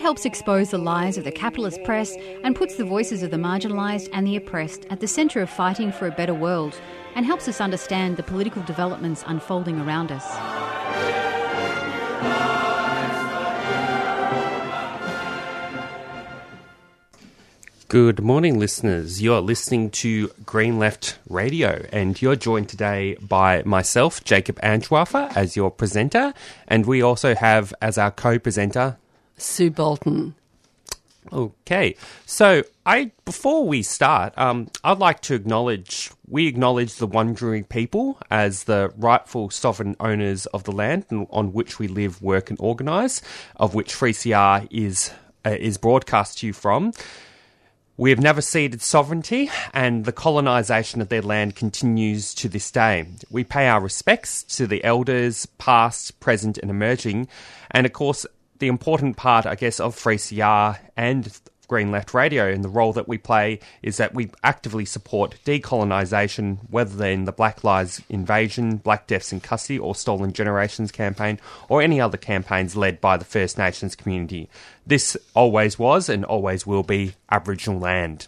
Helps expose the lies of the capitalist press and puts the voices of the marginalised and the oppressed at the centre of fighting for a better world and helps us understand the political developments unfolding around us. Good morning, listeners. You're listening to Green Left Radio, and you're joined today by myself, Jacob Andrewartha, as your presenter, and we also have as our co presenter Sue Bolton. Okay, so I before we start, um, I'd like to acknowledge we acknowledge the Wurundjeri people as the rightful sovereign owners of the land on which we live, work, and organise, of which 3CR is uh, is broadcast to you from. We have never ceded sovereignty, and the colonisation of their land continues to this day. We pay our respects to the elders, past, present, and emerging, and of course, the important part, I guess, of 3CR and Green Left Radio and the role that we play is that we actively support decolonisation, whether in the Black Lives Invasion, Black Deaths in Custody, or Stolen Generations campaign, or any other campaigns led by the First Nations community. This always was and always will be Aboriginal land.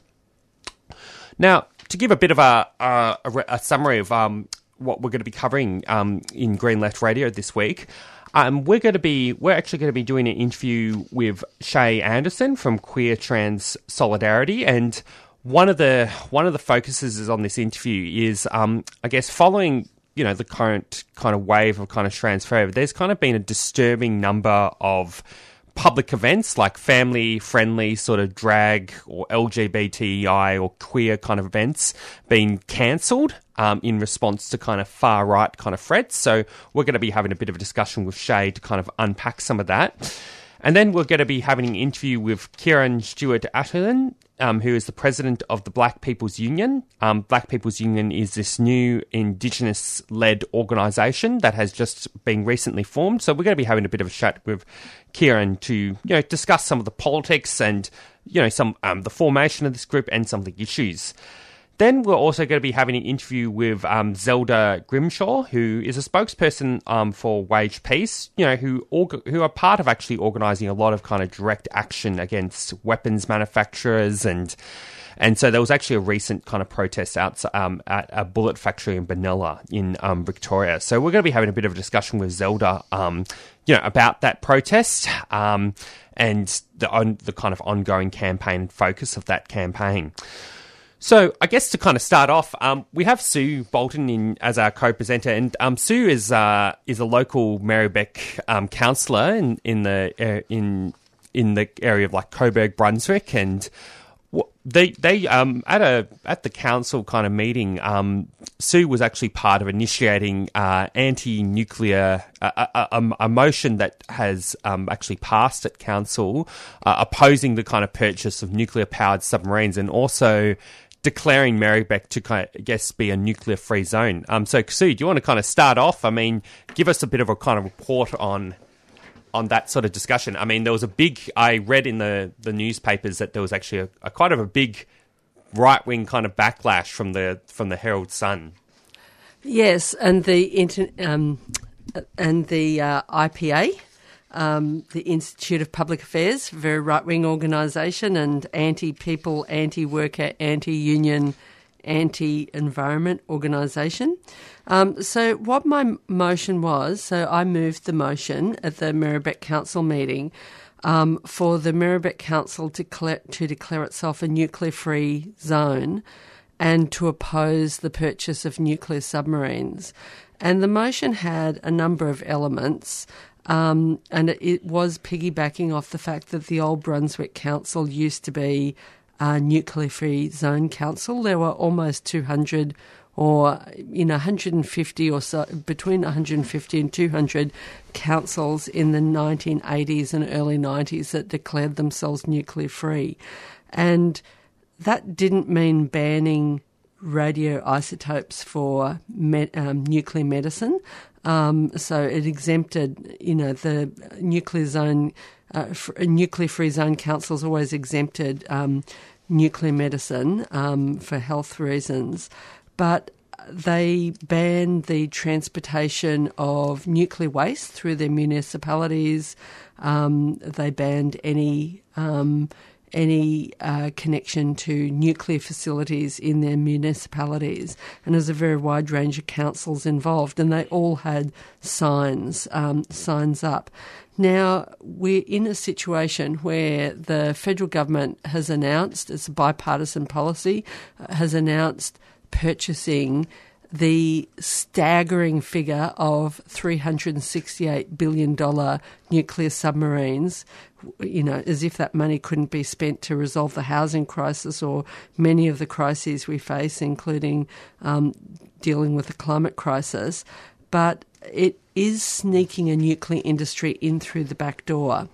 Now, to give a bit of a, a, a summary of um, what we're going to be covering um, in Green Left Radio this week, um, we're going to be we're actually going to be doing an interview with Shae Anderson from Queer Trans Solidarity, and one of the one of the focuses is on this interview is, um, I guess, following you know the current kind of wave of kind of transfer. There's kind of been a disturbing number of public events like family friendly sort of drag or LGBTI or queer kind of events being cancelled um, in response to kind of far right kind of threats. So we're going to be having a bit of a discussion with Shae to kind of unpack some of that. And then we're going to be having an interview with Keiran Stewart-Assheton, um, who is the president of the Black People's Union. Um, Black People's Union is this new Indigenous led organisation that has just been recently formed. So we're going to be having a bit of a chat with Keiran to you know discuss some of the politics and you know some um, the formation of this group and some of the issues. Then we're also going to be having an interview with um, Zelda Grimshaw, who is a spokesperson um, for Wage Peace. You know, who org- who are part of actually organising a lot of kind of direct action against weapons manufacturers and. And so there was actually a recent kind of protest out um, at a bullet factory in Benalla in um, Victoria. So we're going to be having a bit of a discussion with Zelda, um, you know, about that protest um, and the on, the kind of ongoing campaign focus of that campaign. So, I guess to kind of start off, um, we have Sue Bolton in as our co-presenter, and um, Sue is uh, is a local Merri-bek um, councillor in in the uh, in in the area of like Coburg, Brunswick, and they they um at a at the council kind of meeting, um, Sue was actually part of initiating uh, anti-nuclear a, a, a, motion that has um, actually passed at council, uh, opposing the kind of purchase of nuclear-powered submarines, and also declaring Merri-bek to kind of, I guess, be a nuclear free zone. Um, so, Sue, do you want to kind of start off? I mean, give us a bit of a kind of report on on that sort of discussion. I mean, there was a big. I read in the the newspapers that there was actually a, a kind of a big right wing kind of backlash from the from the Herald Sun. Yes, and the inter, um, and the uh, IPA um, the Institute of Public Affairs, very right wing organisation, and anti people, anti worker, anti union, anti environment organisation. Um, so, what my motion was so I moved the motion at the Merri-bek Council meeting. Um, for the Merri-bek Council to, declare, to declare itself a nuclear free zone and to oppose the purchase of nuclear submarines. And the motion had a number of elements. Um, and it was piggybacking off the fact that the old Brunswick Council used to be a nuclear free zone council. There were almost 200 or you know 150 or so between 150 and 200 councils in the 1980s and early 90s that declared themselves nuclear free and that didn't mean banning radioisotopes for me- um, nuclear medicine. Um, so it exempted, you know, the nuclear zone, uh, nuclear free zone councils always exempted um, nuclear medicine um, for health reasons, but they banned the transportation of nuclear waste through their municipalities. Um, they banned any um, any uh, connection to nuclear facilities in their municipalities. And there's a very wide range of councils involved, and they all had signs um, signs up. Now we're in a situation where the federal government has announced it's a bipartisan policy uh, has announced purchasing the staggering figure of $368 billion nuclear submarines, you know, as if that money couldn't be spent to resolve the housing crisis or many of the crises we face, including um, dealing with the climate crisis. But it is sneaking a nuclear industry in through the back door.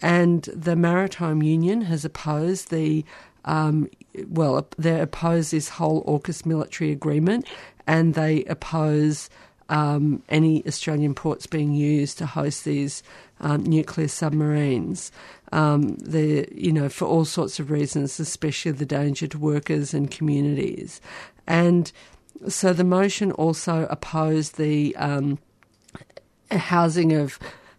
And the Maritime Union has opposed the um, well, they oppose this whole AUKUS military agreement and they oppose um, any Australian ports being used to host these um, nuclear submarines. Um, you know, for all sorts of reasons, especially the danger to workers and communities. And so the motion also opposed the um, housing of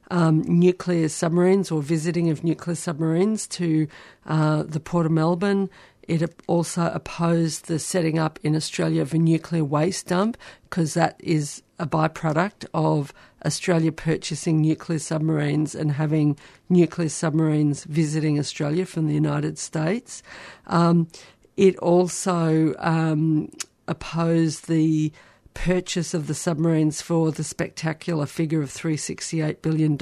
um, nuclear submarines or visiting of nuclear submarines to uh, the Port of Melbourne. It also opposed the setting up in Australia of a nuclear waste dump because that is a byproduct of Australia purchasing nuclear submarines and having nuclear submarines visiting Australia from the United States. Um, it also um, opposed the purchase of the submarines for the spectacular figure of $368 billion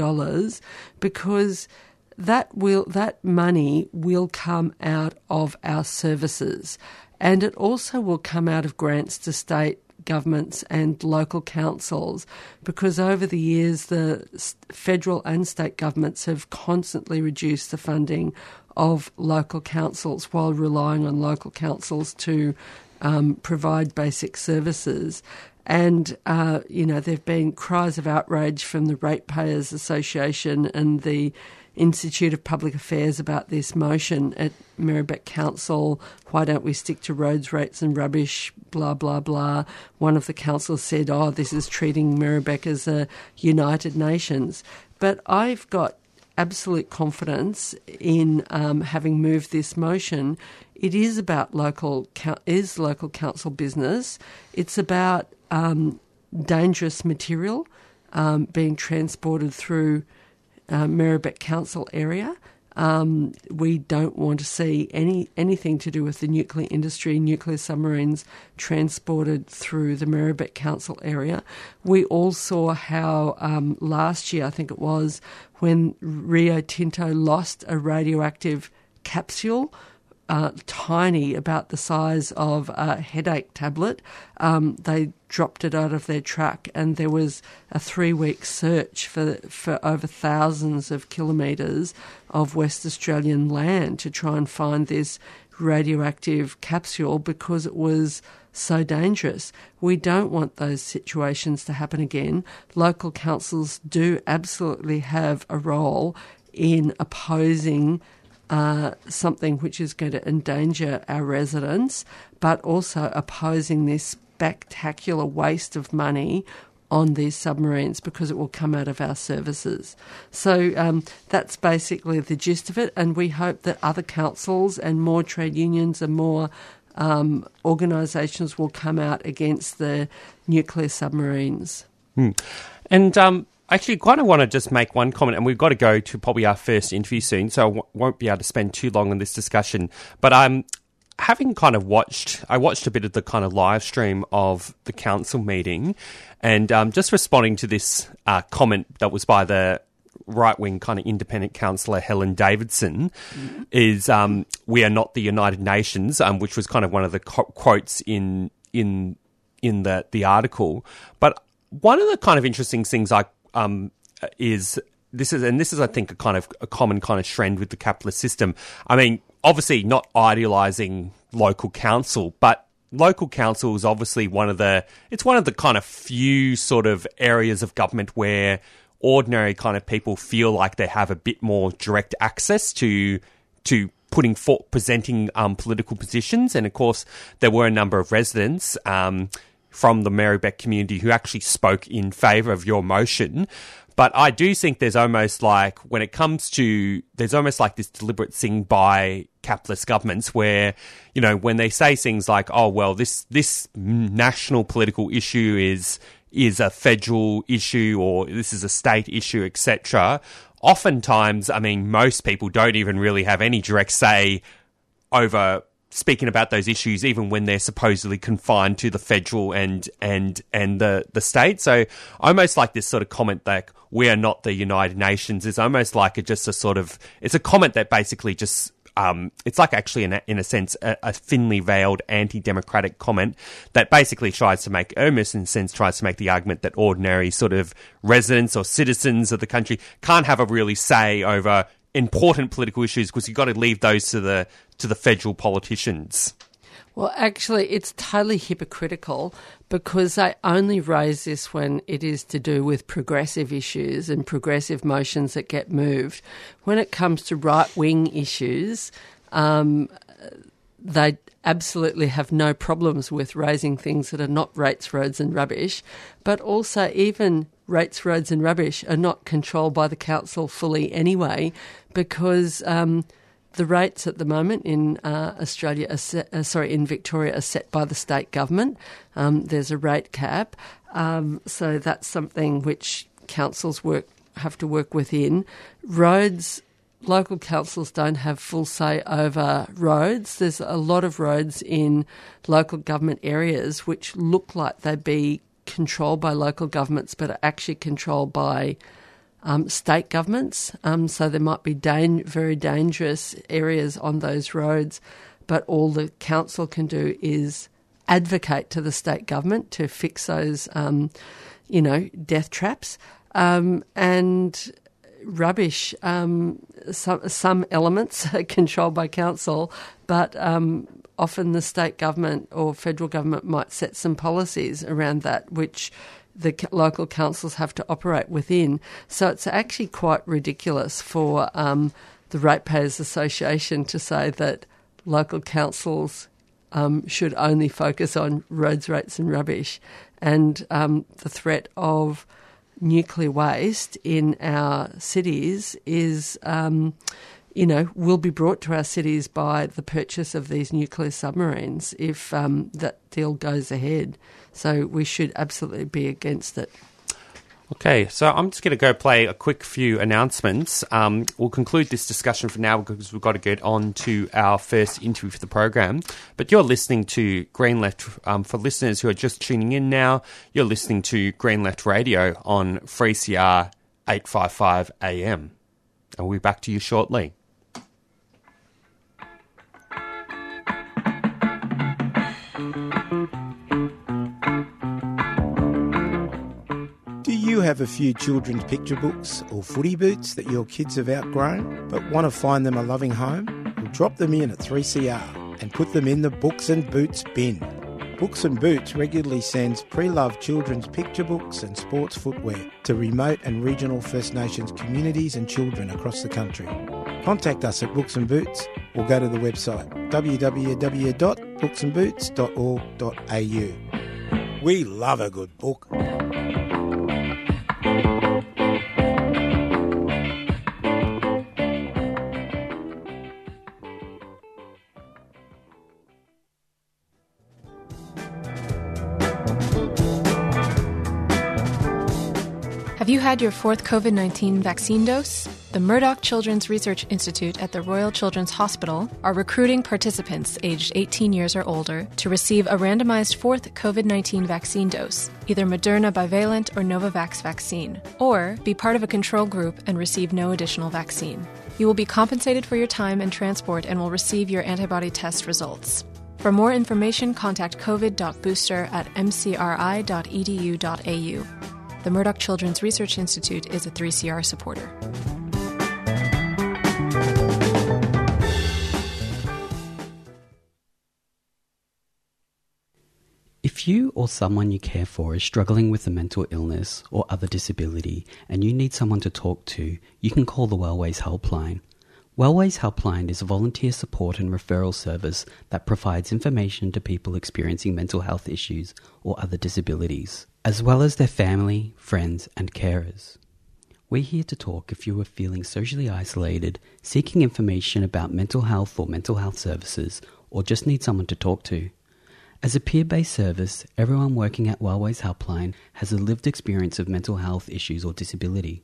because that will that money will come out of our services and it also will come out of grants to state governments and local councils because over the years the federal and state governments have constantly reduced the funding of local councils while relying on local councils to um, provide basic services. And, uh, you know, there have been cries of outrage from the Ratepayers Association and the Institute of Public Affairs about this motion at Merri-bek Council. Why don't we stick to roads, rates, and rubbish? Blah, blah, blah. One of the councils said, oh, this is treating Merri-bek as a United Nations. But I've got absolute confidence in um, having moved this motion. It is about local is local council business. It's about um, dangerous material um, being transported through uh, Council area. Um, we don't want to see any anything to do with the nuclear industry, nuclear submarines transported through the Merri-bek Council area. We all saw how um, last year, I think it was, when Rio Tinto lost a radioactive capsule uh, tiny, about the size of a headache tablet. Um, they dropped it out of their truck, and there was a three-week search for for over thousands of kilometres of West Australian land to try and find this radioactive capsule because it was so dangerous. We don't want those situations to happen again. Local councils do absolutely have a role in opposing uh, something which is going to endanger our residents, but also opposing this spectacular waste of money on these submarines because it will come out of our services. So um, that's basically the gist of it, and we hope that other councils and more trade unions and more um, organisations will come out against the nuclear submarines. Hmm. And um, actually kind of want to just make one comment, and we've got to go to probably our first interview soon, so I w- won't be able to spend too long on this discussion. But um, having kind of watched, I watched a bit of the kind of live stream of the council meeting, and um, just responding to this uh, comment that was by the right wing kind of independent councillor Helen Davidson mm-hmm. is um, "We are not the United Nations," um, which was kind of one of the co- quotes in in in the the article. But one of the kind of interesting things I um, is this is and this is I think a kind of a common kind of trend with the capitalist system. I mean, obviously not idealizing local council, but local council is obviously one of the it's one of the kind of few sort of areas of government where ordinary kind of people feel like they have a bit more direct access to to putting for presenting um, political positions. And of course, there were a number of residents um, from the Merri-bek community who actually spoke in favour of your motion. But I do think there's almost like when it comes to there's almost like this deliberate thing by capitalist governments where you know when they say things like oh well this this national political issue is is a federal issue or this is a state issue etc oftentimes i mean most people don't even really have any direct say over speaking about those issues even when they're supposedly confined to the federal and and and the the state. So almost like this sort of comment that we are not the united nations is almost like a, just a sort of it's a comment that basically just um, it's like actually in a, in a sense a, a thinly veiled anti-democratic comment that basically tries to make almost in a sense tries to make the argument that ordinary sort of residents or citizens of the country can't have a really say over important political issues because you've got to leave those to the to the federal politicians. Well, actually, it's totally hypocritical because they only raise this when it is to do with progressive issues and progressive motions that get moved. When it comes to right wing issues, um, they absolutely have no problems with raising things that are not rates, roads, and rubbish, but also even rates, roads, and rubbish are not controlled by the council fully anyway because. Um, the rates at the moment in uh, Australia, set, uh, sorry, in Victoria, are set by the state government. Um, there's a rate cap, um, so that's something which councils work have to work within. Roads, local councils don't have full say over roads. There's a lot of roads in local government areas which look like they'd be controlled by local governments, but are actually controlled by um, state governments. Um, so there might be dan- very dangerous areas on those roads, but all the council can do is advocate to the state government to fix those, um, you know, death traps. Um, and rubbish, um, some, some elements are controlled by council, but um, often the state government or federal government might set some policies around that, which the local councils have to operate within. So it's actually quite ridiculous for um, the Ratepayers Association to say that local councils um, should only focus on roads, rates, and rubbish. And um, the threat of nuclear waste in our cities is, um, you know, will be brought to our cities by the purchase of these nuclear submarines if um, that deal goes ahead. So we should absolutely be against it. Okay, so I'm just going to go play a quick few announcements. Um, we'll conclude this discussion for now because we've got to get on to our first interview for the program. But you're listening to Green Left. Um, for listeners who are just tuning in now, you're listening to Green Left Radio on 3CR 855 AM. And we'll be back to you shortly. You have a few children's picture books or footy boots that your kids have outgrown but want to find them a loving home? Drop them in at 3CR and put them in the Books and Boots bin. Books and Boots regularly sends pre loved children's picture books and sports footwear to remote and regional First Nations communities and children across the country. Contact us at Books and Boots or go to the website www.booksandboots.org.au. We love a good book. Had your fourth COVID 19 vaccine dose? The Murdoch Children's Research Institute at the Royal Children's Hospital are recruiting participants aged 18 years or older to receive a randomized fourth COVID 19 vaccine dose, either Moderna bivalent or Novavax vaccine, or be part of a control group and receive no additional vaccine. You will be compensated for your time and transport and will receive your antibody test results. For more information, contact covid.booster at mcri.edu.au. The Murdoch Children's Research Institute is a 3CR supporter. If you or someone you care for is struggling with a mental illness or other disability and you need someone to talk to, you can call the Wellways Helpline. Wellways Helpline is a volunteer support and referral service that provides information to people experiencing mental health issues or other disabilities, as well as their family, friends, and carers. We're here to talk if you are feeling socially isolated, seeking information about mental health or mental health services, or just need someone to talk to. As a peer based service, everyone working at Wellways Helpline has a lived experience of mental health issues or disability.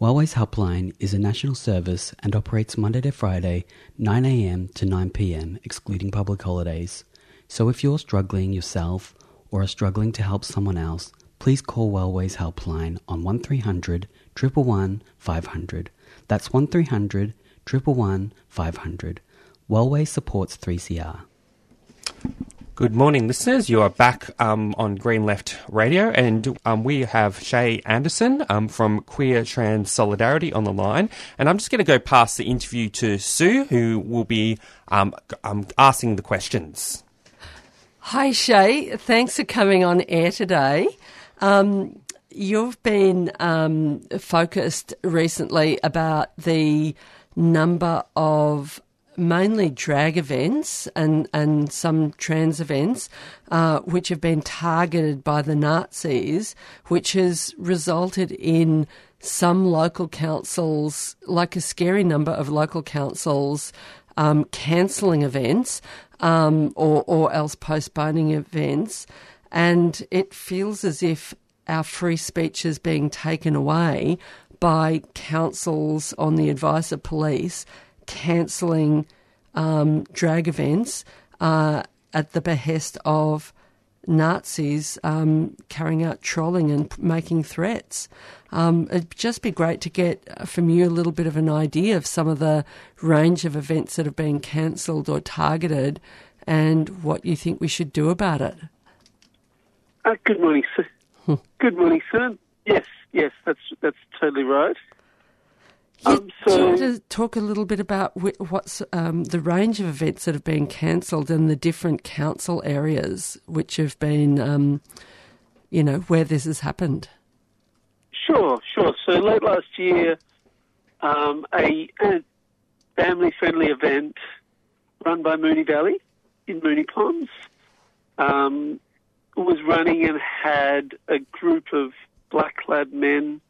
Wellways Helpline is a national service and operates Monday to Friday, 9am to 9pm, excluding public holidays. So if you're struggling yourself or are struggling to help someone else, please call Wellways Helpline on 1300 111 500. That's 1300 111 500. Wellways supports 3CR. Good morning, listeners. You are back um, on Green Left Radio, and um, we have Shae Anderson um, from Queer Trans Solidarity on the line. And I'm just going to go past the interview to Sue, who will be um, um, asking the questions. Hi, Shae. Thanks for coming on air today. Um, you've been focused recently about the number of mainly drag events and, and some trans events, uh, which have been targeted by the Nazis, which has resulted in some local councils, like a scary number of local councils, um, cancelling events um, or, or else postponing events. And it feels as if our free speech is being taken away by councils on the advice of police cancelling um, drag events uh, at the behest of Nazis um, carrying out trolling and making threats. Um, it'd just be great to get uh, from you a little bit of an idea of some of the range of events that have been cancelled or targeted and what you think we should do about it. Uh, good morning, sir. Hmm. good morning, sir. Yes, yes, that's that's totally right. Um, do you so- want to talk a little bit about what's um, the range of events that have been cancelled and the different council areas which have been, um, you know, where this has happened? Sure, sure. So late last year, um, a, a family-friendly event run by Moonee Valley in Moonee Ponds um, was running and had a group of black-clad men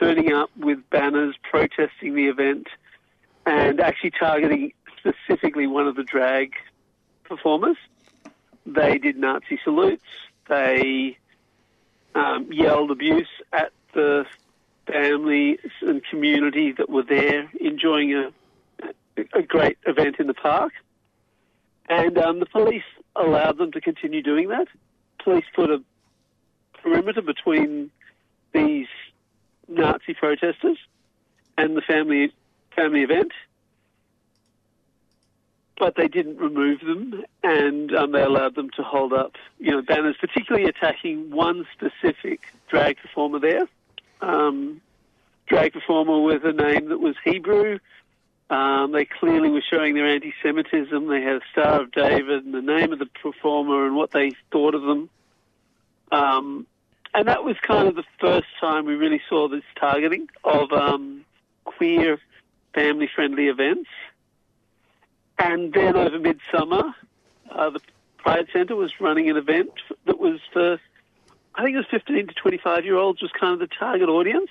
turning up with banners protesting the event and actually targeting specifically one of the drag performers. They did Nazi salutes. They um, yelled abuse at the family and community that were there enjoying a, a great event in the park. And um, the police allowed them to continue doing that. Police put a perimeter between these Nazi protesters and the family family event, but they didn't remove them, and um, they allowed them to hold up, you know, banners, particularly attacking one specific drag performer there. Um, drag performer with a name that was Hebrew. Um, they clearly were showing their anti-Semitism. They had a Star of David and the name of the performer and what they thought of them. Um, and that was kind of the first time we really saw this targeting of um, queer family-friendly events. And then over midsummer, uh, the Pride Centre was running an event that was for, I think it was 15 to 25 year olds was kind of the target audience.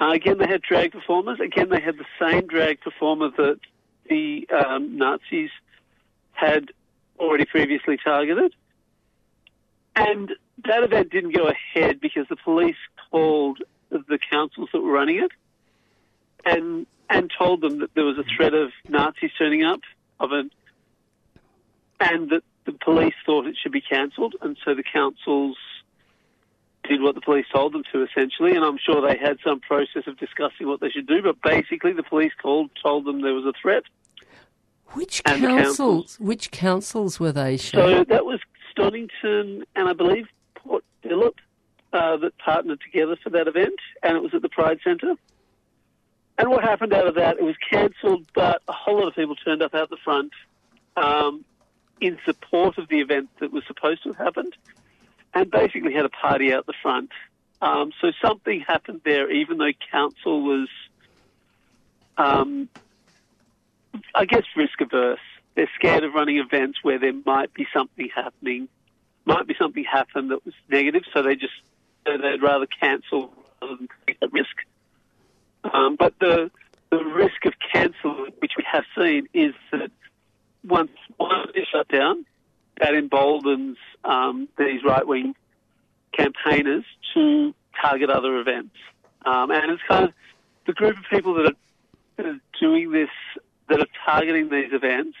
Uh, again, they had drag performers. Again, they had the same drag performer that the um, Nazis had already previously targeted. And that event didn't go ahead because the police called the councils that were running it and and told them that there was a threat of Nazis turning up of an and that the police thought it should be cancelled and so the councils did what the police told them to essentially and I'm sure they had some process of discussing what they should do but basically the police called told them there was a threat Which And councils? councils. Which councils were they? So that was Stonnington and I believe Port Phillip uh, that partnered together for that event, and it was at the Pride Centre. And what happened out of that? It was cancelled, but a whole lot of people turned up out the front um, in support of the event that was supposed to have happened. and basically had a party out the front. Um, so something happened there, even though council was, um, I guess, risk averse. They're scared of running events where there might be something happening, might be something happened that was negative. So they just they'd rather cancel rather than take that risk. Um, but the the risk of cancel, which we have seen, is that once one is shut down, that emboldens um, these right wing campaigners to target other events. Um, and it's kind of the group of people that are, doing this, that are targeting these events,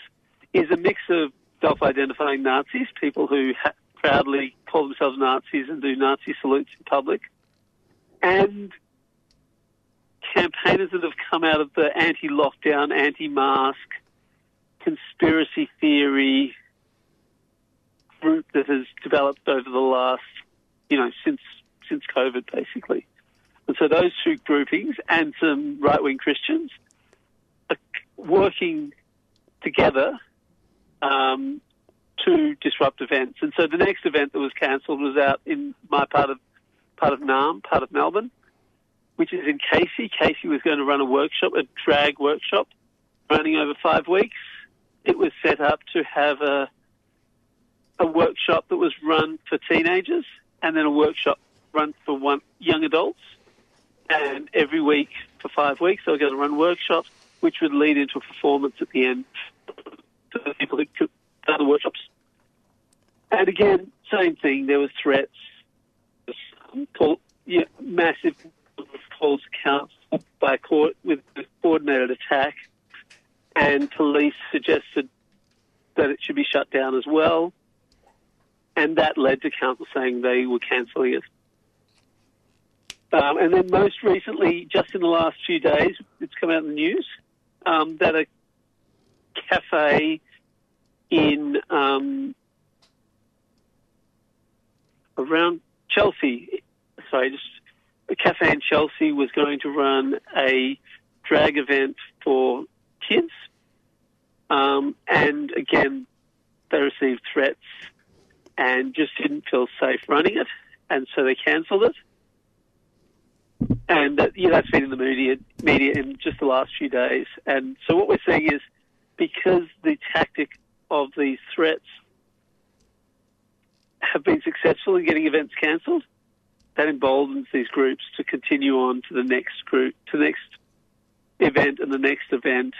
is a mix of self identifying Nazis, people who ha- proudly call themselves Nazis and do Nazi salutes in public, and campaigners that have come out of the anti lockdown, anti mask, conspiracy theory group that has developed over the last, you know, since since COVID, basically. And so those two groupings and some right wing Christians are working together um, to disrupt events. And so the next event that was cancelled was out in my part of part of Naarm, part of Melbourne, which is in Casey. Casey was going to run a workshop, a drag workshop, running over five weeks. It was set up to have a a workshop that was run for teenagers and then a workshop run for one young adults. And every week for five weeks, they were going to run workshops, which would lead into a performance at the end for the people who could done the workshops. And again, same thing. There were threats, call, massive calls to council by court with a coordinated attack, and police suggested that it should be shut down as well and that led to council saying they were cancelling it. Um, and then most recently, just in the last few days, it's come out in the news um, that a cafe in um, around Chelsea, sorry, just a cafe in Chelsea was going to run a drag event for kids, um, and again, they received threats and just didn't feel safe running it, and so they cancelled it. And uh, yeah, that's been in the media, media in just the last few days. And so what we're seeing is because the tactic of these threats have been successful in getting events cancelled, that emboldens these groups to continue on to the next group, to the next event and the next event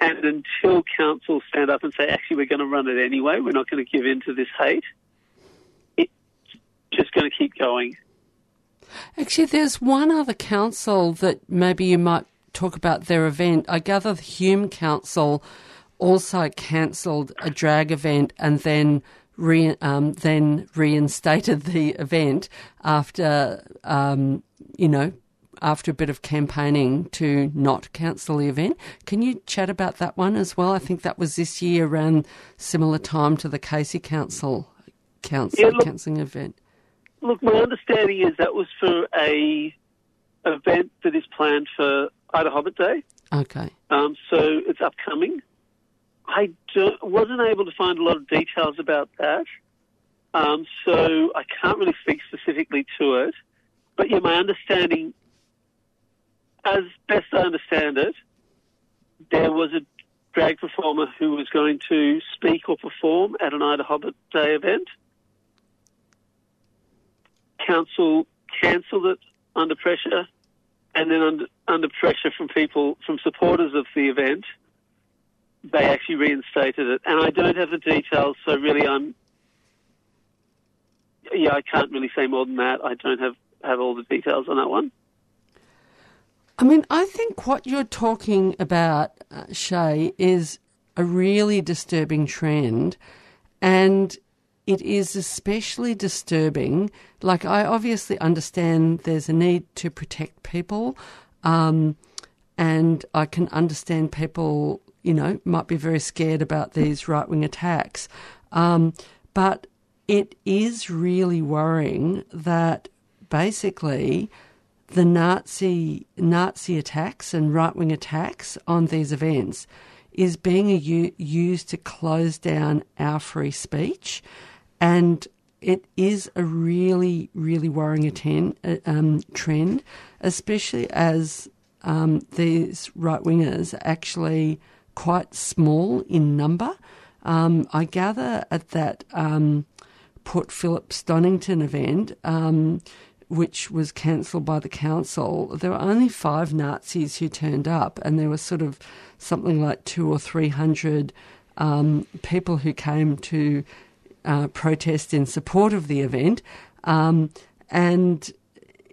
and until council stand up and say, actually, we're going to run it anyway, we're not going to give in to this hate, it's just going to keep going. Actually, there's one other council that maybe you might talk about their event. I gather the Hume Council also cancelled a drag event and then re, um, then reinstated the event after um, you know after a bit of campaigning to not cancel the event. Can you chat about that one as well? I think that was this year around similar time to the Casey Council council yeah, cancelling event. Look, my understanding is that was for a event that is planned for IDAHOBIT Day. Okay. Um, so it's upcoming. I wasn't able to find a lot of details about that, um, so I can't really speak specifically to it. But yeah, my understanding as best I understand it, there was a drag performer who was going to speak or perform at an IDAHOBIT Day event. Council cancelled it under pressure, and then under, under pressure from people, from supporters of the event, they actually reinstated it. And I don't have the details, so really I'm, yeah, I can't really say more than that. I don't have, have all the details on that one. I mean, I think what you're talking about, uh, Shae, is a really disturbing trend. And it is especially disturbing. Like, I obviously understand there's a need to protect people. Um, and I can understand people, you know, might be very scared about these right wing attacks. Um, but it is really worrying that basically the Nazi Nazi attacks and right wing attacks on these events is being used to close down our free speech and it is a really, really worrying attend, uh, um, trend, especially as um, these right wingers actually quite small in number. Um, I gather at that um, Port Phillip Stonnington event, um, which was cancelled by the council, there were only five Nazis who turned up, and there was sort of something like two or three hundred um, people who came to uh, protest in support of the event. Um, and,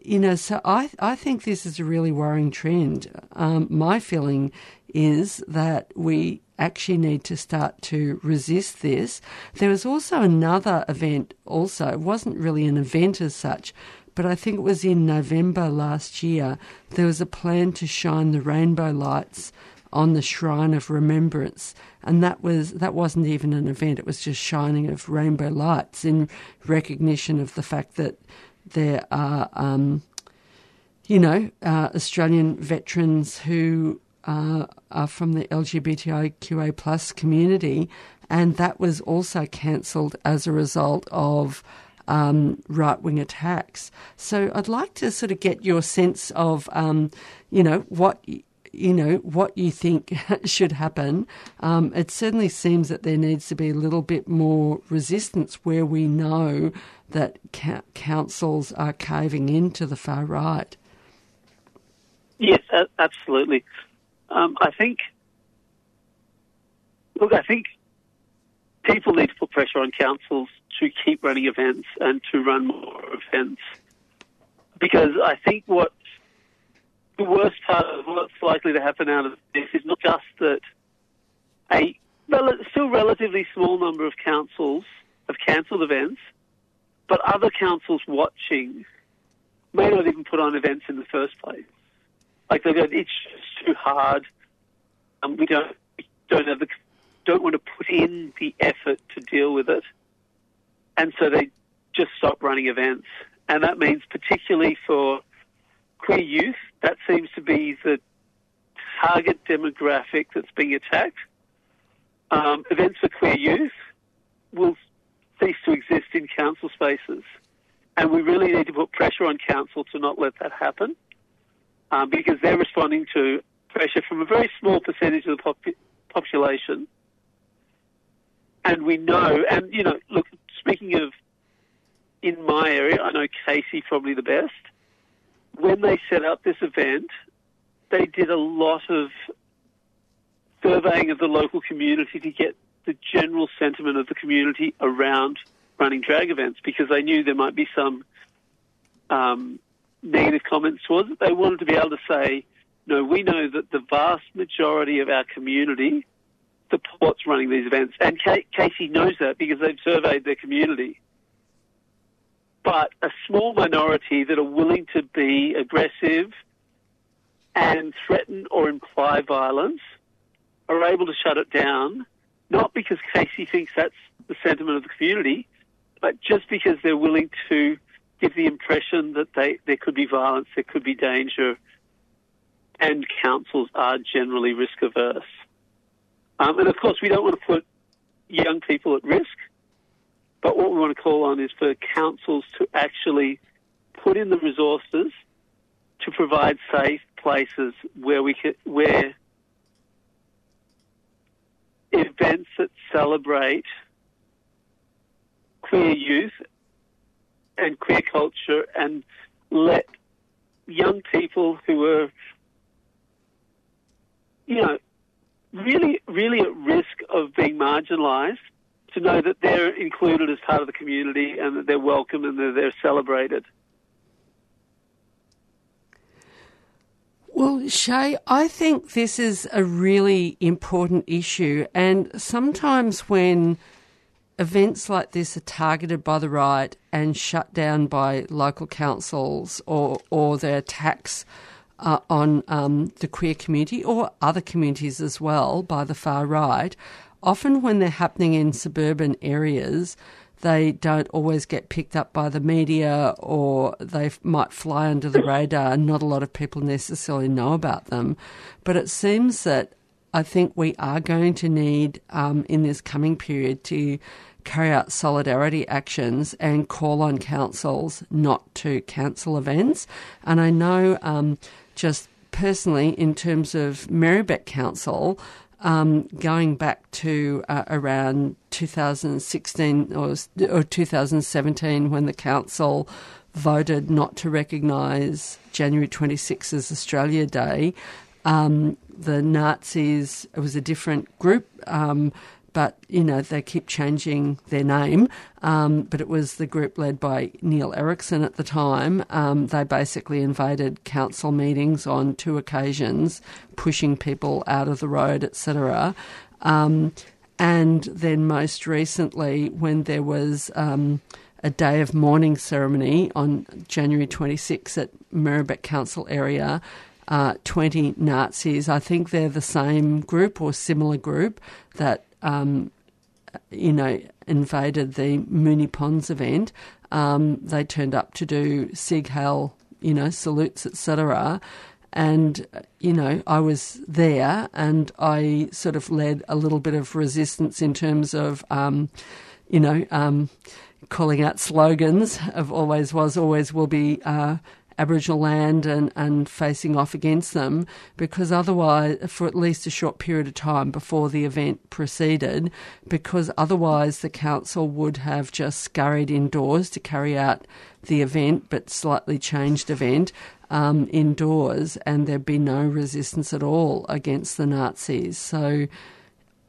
you know, so I, I think this is a really worrying trend. Um, my feeling is that we actually need to start to resist this. There was also another event, also, it wasn't really an event as such, but I think it was in November last year. There was a plan to shine the rainbow lights on the Shrine of Remembrance, and that was that wasn't even an event. It was just shining of rainbow lights in recognition of the fact that there are, um, you know, uh, Australian veterans who uh, are from the LGBTIQA plus community, and that was also cancelled as a result of. Um, right wing attacks. So I'd like to sort of get your sense of, um, you know, what you know, what you think should happen. Um, it certainly seems that there needs to be a little bit more resistance where we know that ca- councils are caving into the far right. Yes, absolutely. Um, I think, look, I think people need to put pressure on councils to keep running events and to run more events. Because I think what the worst part of what's likely to happen out of this is not just that a still relatively small number of councils have cancelled events, but other councils watching may not even put on events in the first place. Like they it's just too hard. and we don't don't have the don't want to put in the effort to deal with it, and so they just stop running events. And that means particularly for queer youth, that seems to be the target demographic that's being attacked. Um, events for queer youth will cease to exist in council spaces. And we really need to put pressure on council to not let that happen um, because they're responding to pressure from a very small percentage of the pop- population. And we know, and you know, look, speaking of in my area, I know Casey probably the best when they set up this event, they did a lot of surveying of the local community to get the general sentiment of the community around running drag events because they knew there might be some um, negative comments was that They wanted to be able to say, no, we know that the vast majority of our community supports running these events. And Casey knows that because they've surveyed their community but a small minority that are willing to be aggressive and threaten or imply violence are able to shut it down, not because Casey thinks that's the sentiment of the community, but just because they're willing to give the impression that they, there could be violence, there could be danger, and councils are generally risk averse. Um, and of course, we don't want to put young people at risk. But what we want to call on is for councils to actually put in the resources to provide safe places where we can, where events that celebrate queer youth and queer culture and let young people who are, you know, really, really at risk of being marginalised to know that they're included as part of the community and that they're welcome and that they're celebrated. Well, Shae, I think this is a really important issue, and sometimes when events like this are targeted by the right and shut down by local councils or or their attacks uh, on um, the queer community or other communities as well by the far right, often when they're happening in suburban areas, they don't always get picked up by the media or they might fly under the radar and not a lot of people necessarily know about them. But it seems that I think we are going to need um, in this coming period to carry out solidarity actions and call on councils not to cancel events. And I know um, just personally, in terms of Merri-bek Council, um, going back to uh, around 2016 or, or 2017 when the council voted not to recognise January 26 as Australia Day. Um, the Nazis, it was a different group, um, but you know they keep changing their name. Um, but it was the group led by Neil Erikson at the time. Um, they basically invaded council meetings on two occasions, pushing people out of the road, etc. Um, and then most recently, when there was um, a day of mourning ceremony on January 26 at Merri-bek Council area. Uh, 20 Nazis, I think they're the same group or similar group that, um, you know, invaded the Moonee Ponds event. Um, they turned up to do Sieg Heil, you know, salutes, etc. And, you know, I was there and I sort of led a little bit of resistance in terms of, um, you know, um, calling out slogans of always was, always will be uh, Aboriginal land and, and facing off against them because otherwise, for at least a short period of time before the event proceeded, because otherwise the council would have just scurried indoors to carry out the event, but slightly changed event. Um, indoors, and there'd be no resistance at all against the Nazis. So,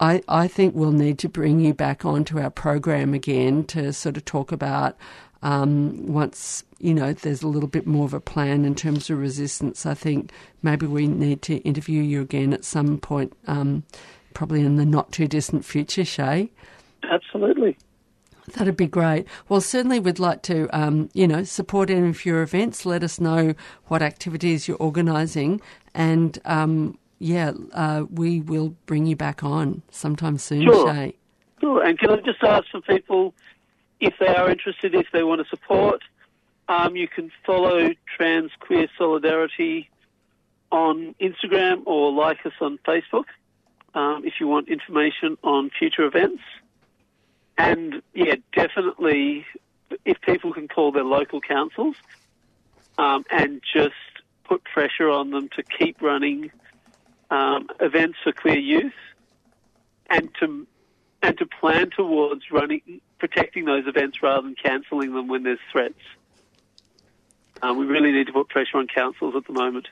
I, I think we'll need to bring you back onto our program again to sort of talk about um, once you know there's a little bit more of a plan in terms of resistance. I think maybe we need to interview you again at some point, um, probably in the not too distant future, Shae. Absolutely. That'd be great. Well, certainly we'd like to, um, you know, support any of your events. Let us know what activities you're organising, and um, yeah, uh, we will bring you back on sometime soon, sure. Shae. Sure. And can I just ask for people, if they are interested, if they want to support, um, you can follow Trans Queer Solidarity on Instagram or like us on Facebook um, if you want information on future events. And yeah, definitely, if people can call their local councils um, and just put pressure on them to keep running um, events for queer youth, and to and to plan towards running protecting those events rather than cancelling them when there's threats. Um, we really need to put pressure on councils at the moment.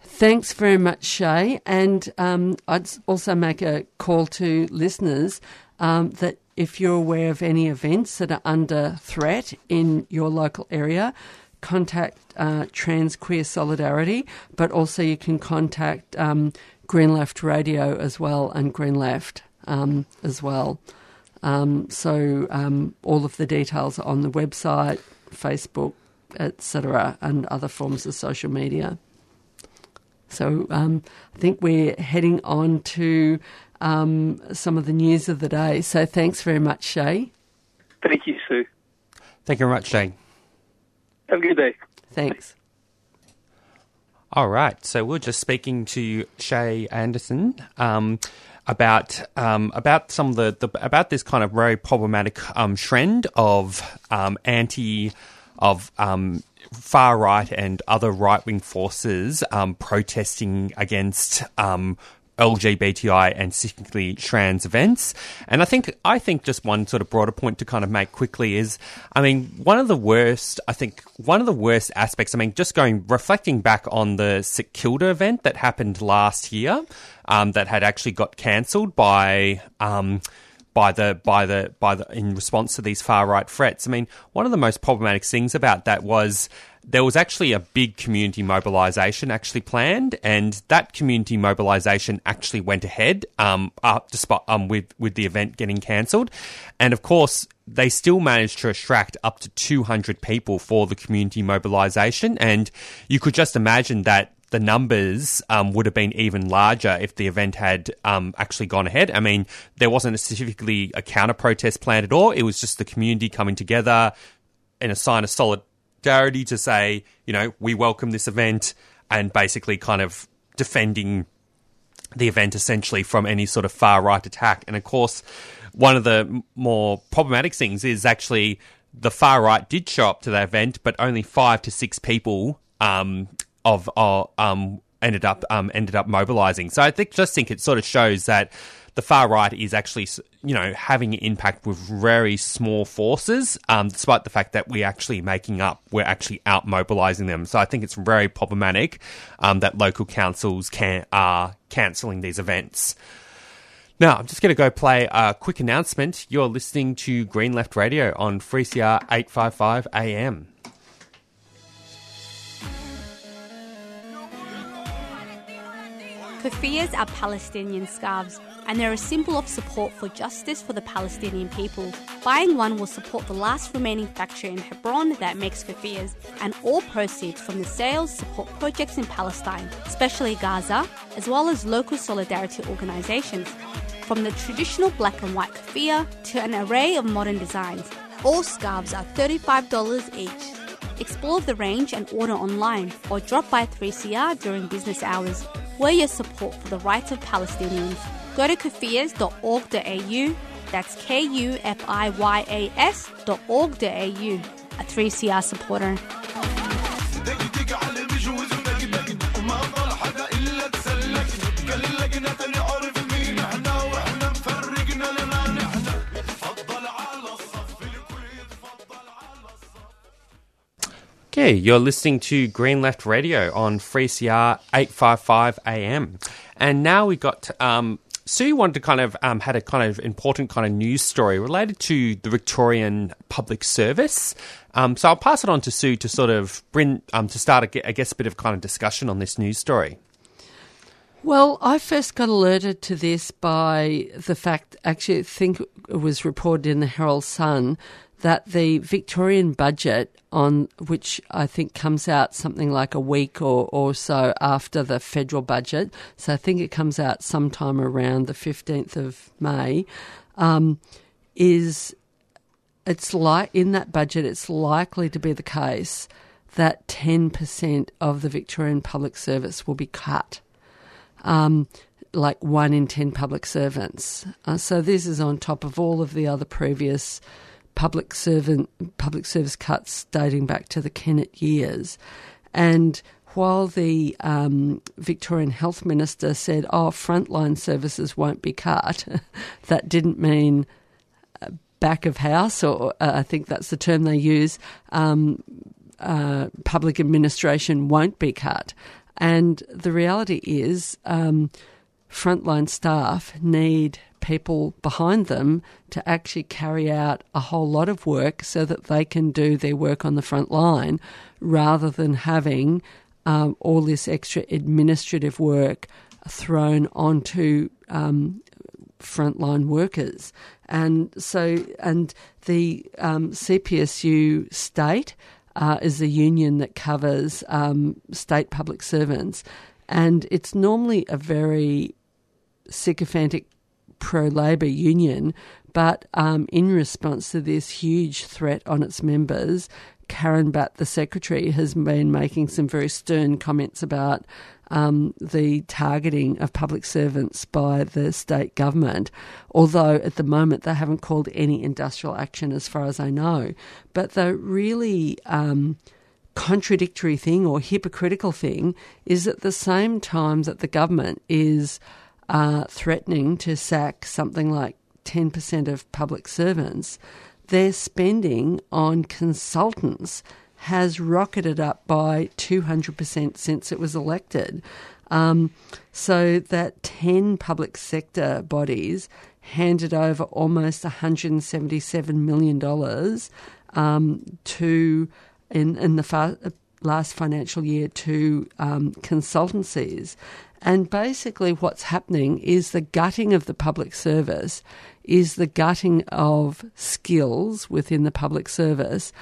Thanks very much, Shae. And um, I'd also make a call to listeners um, that if you're aware of any events that are under threat in your local area, contact uh, Trans Queer Solidarity, but also you can contact um, Green Left Radio as well and Green Left um, as well. Um, so um, all of the details are on the website, Facebook, etc., and other forms of social media. So um, I think we're heading on to um, some of the news of the day. So thanks very much, Shae. Thank you, Sue. Thank you very much, Shane. Have a good day. Thanks. All right. So we're just speaking to Shae Anderson um, about um, about some of the, the, about this kind of very problematic um, trend of um, anti of um, far right and other right wing forces um, protesting against LGBTI and specifically trans events. And I think I think just one sort of broader point to kind of make quickly is, I mean, one of the worst, I think one of the worst aspects. I mean, just going reflecting back on the St Kilda event that happened last year, um, that had actually got cancelled by. Um, by the by the by the in response to these far right threats. I mean, one of the most problematic things about that was there was actually a big community mobilisation actually planned, and that community mobilisation actually went ahead, um, up despite um, with with the event getting cancelled, and of course they still managed to attract up to 200 people for the community mobilisation, and you could just imagine that the numbers um, would have been even larger if the event had um, actually gone ahead. I mean, there wasn't specifically a counter protest planned at all. It was just the community coming together in a sign of solidarity to say, you know, we welcome this event and basically kind of defending the event essentially from any sort of far right attack. And of course, one of the more problematic things is actually the far right did show up to that event, but only five to six people um, of uh, um, ended up um, ended up mobilizing. So I think just think it sort of shows that the far right is actually, you know, having an impact with very small forces, um, despite the fact that we're actually making up, we're actually out mobilising them. So I think it's very problematic um, that local councils can are cancelling these events. Now, I'm just going to go play a quick announcement. You're listening to Green Left Radio on 3CR 855 AM. Kufiyas are Palestinian scarves, and they're a symbol of support for justice for the Palestinian people. Buying one will support the last remaining factory in Hebron that makes kufiyas, and all proceeds from the sales support projects in Palestine, especially Gaza, as well as local solidarity organizations. From the traditional black and white kufiya to an array of modern designs, all scarves are $35 each. Explore the range and order online or drop by 3CR during business hours. We're your support for the rights of Palestinians. Go to kufiyas.org.au, that's K U F I Y A S.org.au, a 3CR supporter. Okay, you're listening to Green Left Radio on 3CR 855 AM. And now we've got um, Sue wanted to kind of um, had a kind of important kind of news story related to the Victorian Public Service. Um, so I'll pass it on to Sue to sort of bring um, to start, a, I guess, a bit of kind of discussion on this news story. Well, I first got alerted to this by the fact, actually, I think it was reported in the Herald Sun that the Victorian budget, on which I think comes out something like a week or, or so after the federal budget, so I think it comes out sometime around the 15th of May, um, is it's like in that budget, it's likely to be the case that 10% of the Victorian public service will be cut. Um, like one in 10 public servants. Uh, so this is on top of all of the other previous public servant public service cuts dating back to the Kennett years, and while the um, Victorian Health Minister said, "Oh, frontline services won't be cut," that didn't mean uh, back of house, or uh, I think that's the term they use. Um, uh, public administration won't be cut, and the reality is, um, frontline staff need people behind them to actually carry out a whole lot of work so that they can do their work on the front line rather than having um, all this extra administrative work thrown onto um, frontline workers. And so, and the um, CPSU state uh, is a union that covers um, state public servants. And it's normally a very sycophantic pro Labor union, but um, in response to this huge threat on its members, Karen Batt, the secretary, has been making some very stern comments about um, the targeting of public servants by the state government, although at the moment they haven't called any industrial action as far as I know. But the really um, contradictory thing or hypocritical thing is at the same time that the government is uh, threatening to sack something like 10% of public servants, their spending on consultants has rocketed up by 200% since it was elected. Um, so that 10 public sector bodies handed over almost $177 million um, to, in, in the fa- last financial year, to um, consultancies. And basically, what's happening is the gutting of the public service is the gutting of skills within the public service.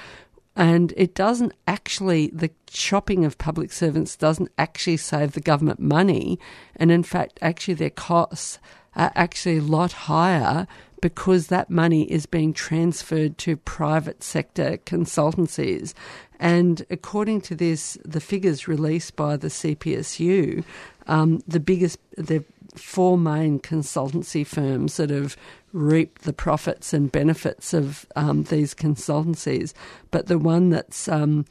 And it doesn't actually, the chopping of public servants doesn't actually save the government money. And in fact, actually, their costs are actually a lot higher because that money is being transferred to private sector consultancies. And according to this, the figures released by the CPSU, um, the biggest, the four main consultancy firms that have reaped the profits and benefits of um, these consultancies, but the one that's um,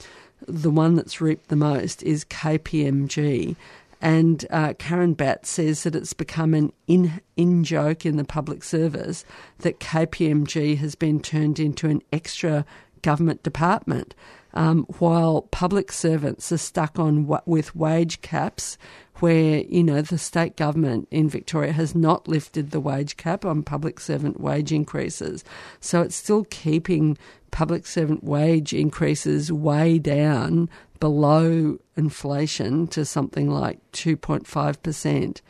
the one that's reaped the most is KPMG. And uh, Karen Batt says that it's become an in, in joke in the public service that KPMG has been turned into an extra government department. Um, while public servants are stuck on with wage caps, where you know the state government in Victoria has not lifted the wage cap on public servant wage increases, so it's still keeping public servant wage increases way down below inflation to something like 2.5%.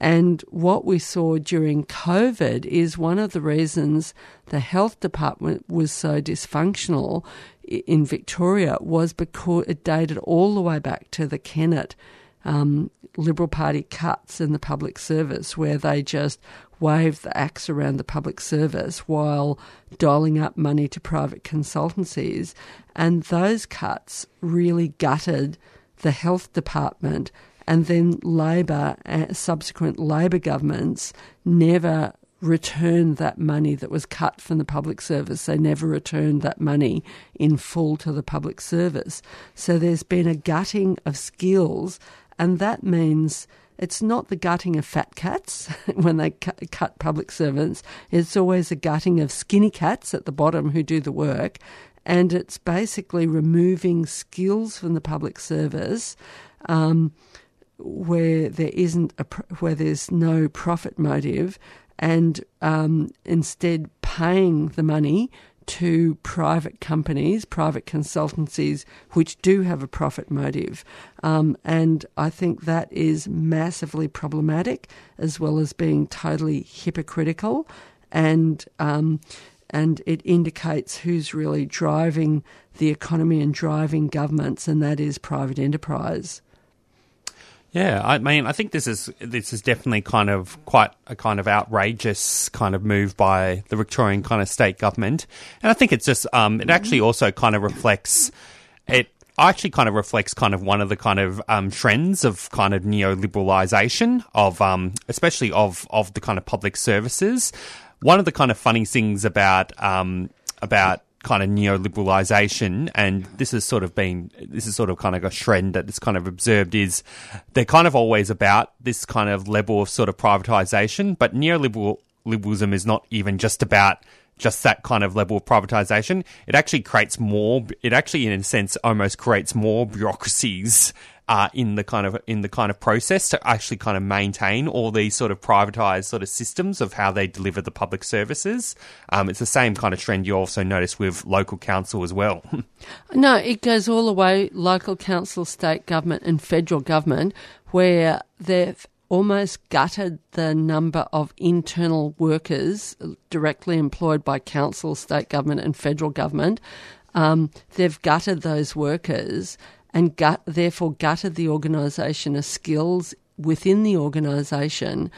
And what we saw during COVID is one of the reasons the health department was so dysfunctional in Victoria was because it dated all the way back to the Kennett um, Liberal Party cuts in the public service, where they just waved the axe around the public service while dialing up money to private consultancies. And those cuts really gutted the health department. And then Labor, uh, subsequent Labor governments, never returned that money that was cut from the public service. They never returned that money in full to the public service. So there's been a gutting of skills and that means it's not the gutting of fat cats when they cut public servants, it's always a gutting of skinny cats at the bottom who do the work. And it's basically removing skills from the public service um, where there isn't a, where there's no profit motive, and um, instead paying the money to private companies, private consultancies, which do have a profit motive. Um, and I think that is massively problematic, as well as being totally hypocritical. And um, and it indicates who's really driving the economy and driving governments, and that is private enterprise. Yeah, I mean, I think this is this is definitely kind of quite a kind of outrageous kind of move by the Victorian kind of state government, and I think it's just um, it actually also kind of reflects it actually kind of reflects kind of one of the kind of um, trends of kind of neoliberalisation of um, especially of of the kind of public services. One of the kind of funny things about um, about kind of neoliberalisation, and this has sort of been this is sort of kind of a trend that that is kind of observed is they're kind of always about this kind of level of sort of privatisation, but neoliberalism is not even just about just that kind of level of privatization. It actually creates more. It actually, in a sense, almost creates more bureaucracies uh, in the kind of in the kind of process to actually kind of maintain all these sort of privatized sort of systems of how they deliver the public services. Um, it's the same kind of trend you also notice with local council as well. no, it goes all the way local council, state government, and federal government, where they've almost gutted the number of internal workers directly employed by council, state government, and federal government. Um, they've gutted those workers and gut, therefore gutted the organisation of skills within the organisation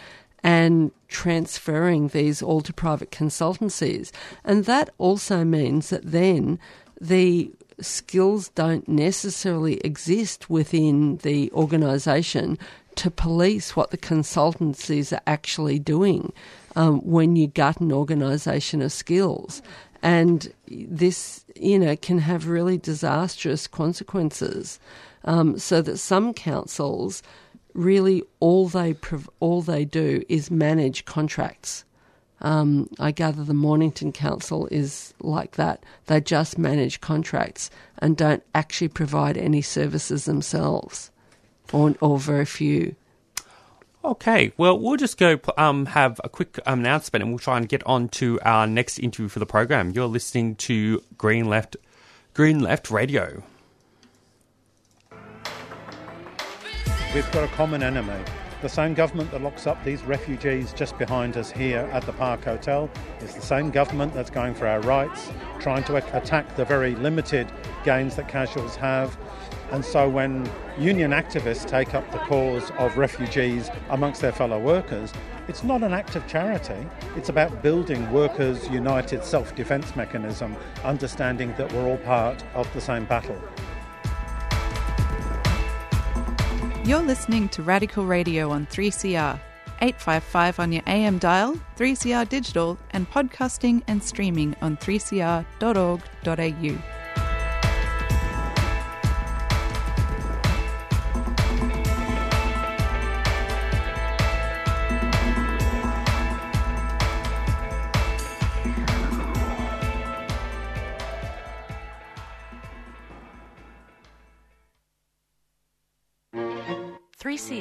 and transferring these all to private consultancies. And that also means that then the skills don't necessarily exist within the organisation to police what the consultancies are actually doing um, when you gut an organisation of skills. And this, you know, can have really disastrous consequences. Um, so that some councils really all they all they do is manage contracts. Um, I gather the Mornington Council is like that. They just manage contracts and don't actually provide any services themselves, or, or very few. Okay, well, we'll just go um, have a quick um, announcement and we'll try and get on to our next interview for the program. You're listening to Green Left, Green Left Radio. We've got a common enemy. The same government that locks up these refugees just behind us here at the Park Hotel is the same government that's going for our rights, trying to attack the very limited gains that casuals have, and so when union activists take up the cause of refugees amongst their fellow workers, it's not an act of charity. It's about building workers' united self defence mechanism, understanding that we're all part of the same battle. You're listening to Radical Radio on 3CR. 855 on your AM dial, 3CR digital, and podcasting and streaming on 3cr.org.au.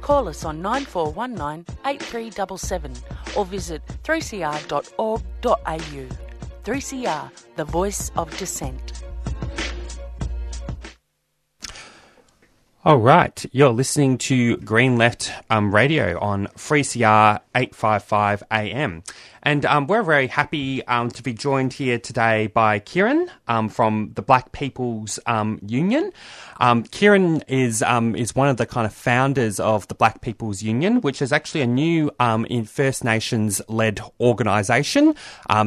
Call us on 9419 8377 or visit 3cr.org.au. 3CR, the voice of dissent. All right, you're listening to Green Left um, Radio on 3CR 855 AM. And um, we're very happy um, to be joined here today by Keiran um, from the Black People's um, Union. Um, Keiran is is one of the kind of founders of the Black People's Union, which is actually a new in First Nations led organisation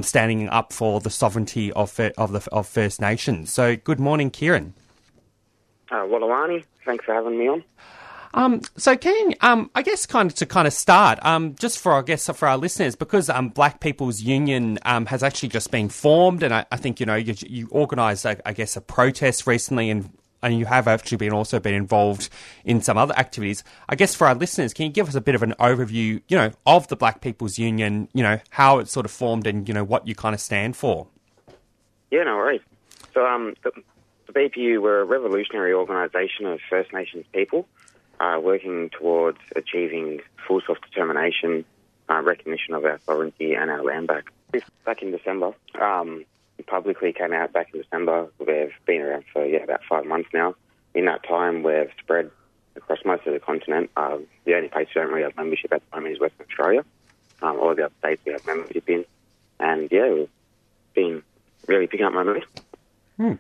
standing up for the sovereignty of of the of First Nations. So, good morning, Keiran. Uh, Walawani, thanks for having me on. Um, so, can um, I guess kind of to kind of start, um, just for I guess for our listeners, because um, Black People's Union um, has actually just been formed, and I, I think you know you, you organised, I, I guess, a protest recently, and and you have actually been also been involved in some other activities. I guess for our listeners, can you give us a bit of an overview, you know, of the Black People's Union, you know, how it sort of formed, and you know what you kind of stand for? Yeah, no worries. So, um, the, the BPU, we're a revolutionary organisation of First Nations people uh, working towards achieving full self determination, uh, recognition of our sovereignty, and our land back. Back in December, um, publicly came out back in December. We've been around for yeah about five months now. In that time, we've spread across most of the continent. Uh, the only place we don't really have membership at the moment is Western Australia. Um, all the other states we have membership in, and yeah, we've been really picking up momentum. Hmm.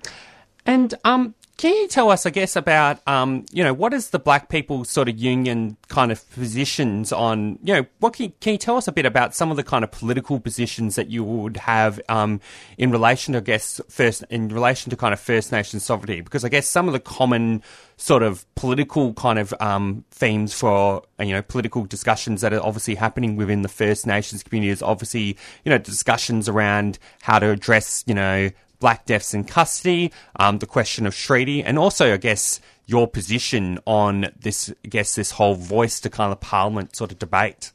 And um, can you tell us, I guess, about um, you know what is the Black People sort of union kind of positions on you know what can you, can you tell us a bit about some of the kind of political positions that you would have um, in relation to, I guess, first in relation to kind of First Nation sovereignty? Because I guess some of the common sort of political kind of um, themes for you know political discussions that are obviously happening within the First Nations community is obviously you know discussions around how to address you know black deaths in custody, um, the question of treaty, and also, I guess, your position on this, I guess, this whole voice to kind of parliament sort of debate.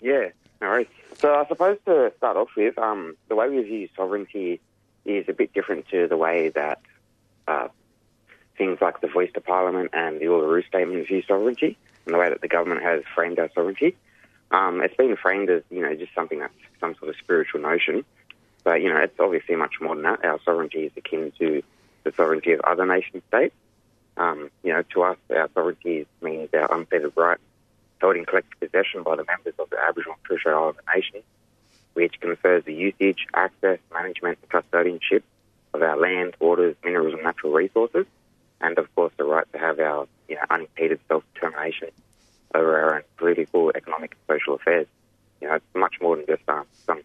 Yeah, all right. So I suppose to start off with, um, the way we view sovereignty is a bit different to the way that uh, things like the voice to parliament and the Uluru Statement view sovereignty, and the way that the government has framed our sovereignty. Um, it's been framed as you know just something that's some sort of spiritual notion, but, you know, it's obviously much more than that. Our sovereignty is akin to the sovereignty of other nation states. Um, you know, to us, our sovereignty means our unfettered right held in collective possession by the members of the Aboriginal and Torres Strait Islander Nation, which confers the usage, access, management, and custodianship of our land, waters, minerals, and natural resources, and of course the right to have our you know, unimpeded self-determination over our own political, economic, and social affairs. You know, it's much more than just um, some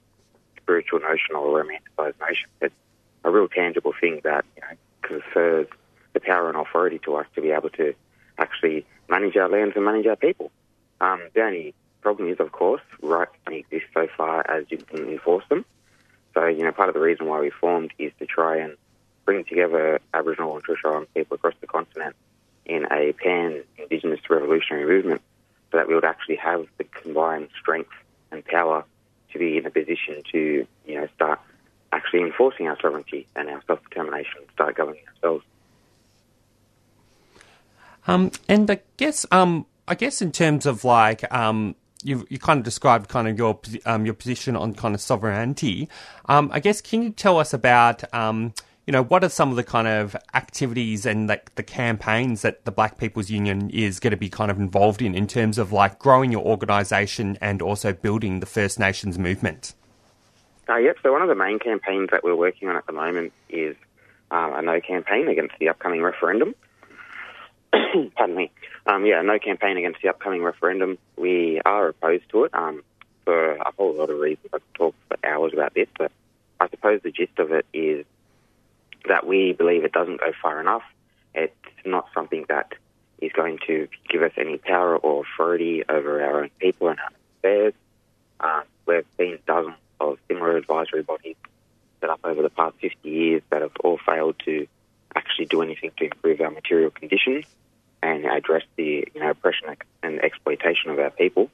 spiritual notion or romanticized notion. It's a real tangible thing that you know, confers the power and authority to us to be able to actually manage our lands and manage our people. Um, the only problem is, of course, rights only exist so far as you can enforce them. So, you know, part of the reason why we formed is to try and bring together Aboriginal and Torres Strait people across the continent in a pan-Indigenous revolutionary movement so that we would actually have the combined strength and power to be in a position to, you know, start actually enforcing our sovereignty and our self determination, start governing ourselves. Um, and I guess, um, I guess in terms of like, um, you you kind of described kind of your um, your position on kind of sovereignty. Um, I guess can you tell us about um, you know, what are some of the kind of activities and like the campaigns that the Black People's Union is going to be kind of involved in in terms of like growing your organisation and also building the First Nations movement? Uh, yep. So one of the main campaigns that we're working on at the moment is um, a no campaign against the upcoming referendum. Pardon me. Um, yeah, no campaign against the upcoming referendum. We are opposed to it um, for a whole lot of reasons. I could talk for hours about this, but I suppose the gist of it is that we believe it doesn't go far enough. It's not something that is going to give us any power or authority over our own people and our affairs. Uh, we've seen dozens of similar advisory bodies set up over the past 50 years that have all failed to actually do anything to improve our material conditions and address the you know oppression and exploitation of our people.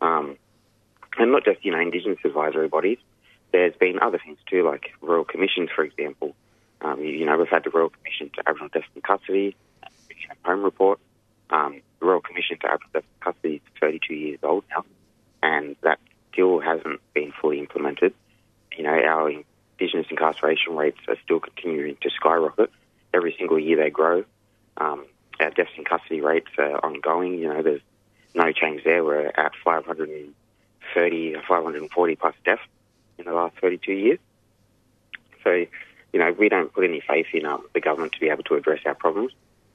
Um, and not just you know Indigenous advisory bodies. There's been other things too, like royal commissions, for example. Um, you, you, know, we've had the Royal Commission to Aboriginal Deaths in Custody, Home Report. Um, the Royal Commission to Aboriginal Deaths in Custody is 32 years old now, and that still hasn't been fully implemented. You know, our Indigenous incarceration rates are still continuing to skyrocket. Every single year they grow. Um, our deaths in custody rates are ongoing. You know, there's no change there. We're at 530, 540 plus deaths in the last 32 years. So, you know, we don't put any faith in um, the government to be able to address our problems.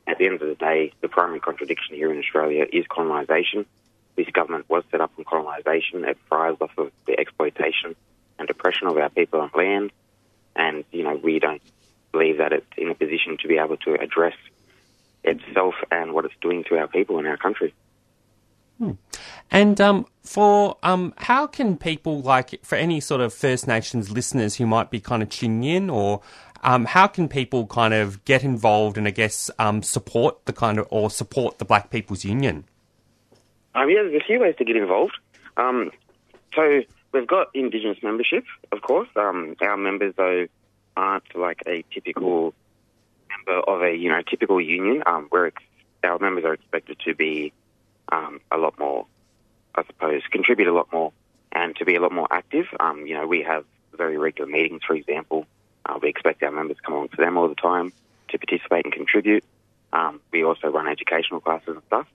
At the end of the day, the primary contradiction here in Australia is colonisation. This government was set up on colonisation. It thrives off of the exploitation and oppression of our people and land. And, you know, we don't believe that it's in a position to be able to address itself and what it's doing to our people in our country. Hmm. And um, for um, how can people like for any sort of First Nations listeners who might be kind of tuning in, or um, how can people kind of get involved and I guess um, support the kind of or support the Black People's Union? Um, yeah, there's a few ways to get involved. Um, so we've got Indigenous membership, of course. Um, our members though aren't like a typical member of a you know typical union. Where our members are expected to be a lot more, I suppose, contribute a lot more and to be a lot more active. Um, you know, we have very regular meetings, for example. Uh, we expect our members to come along to them all the time to participate and contribute. Um, we also run educational classes and stuff.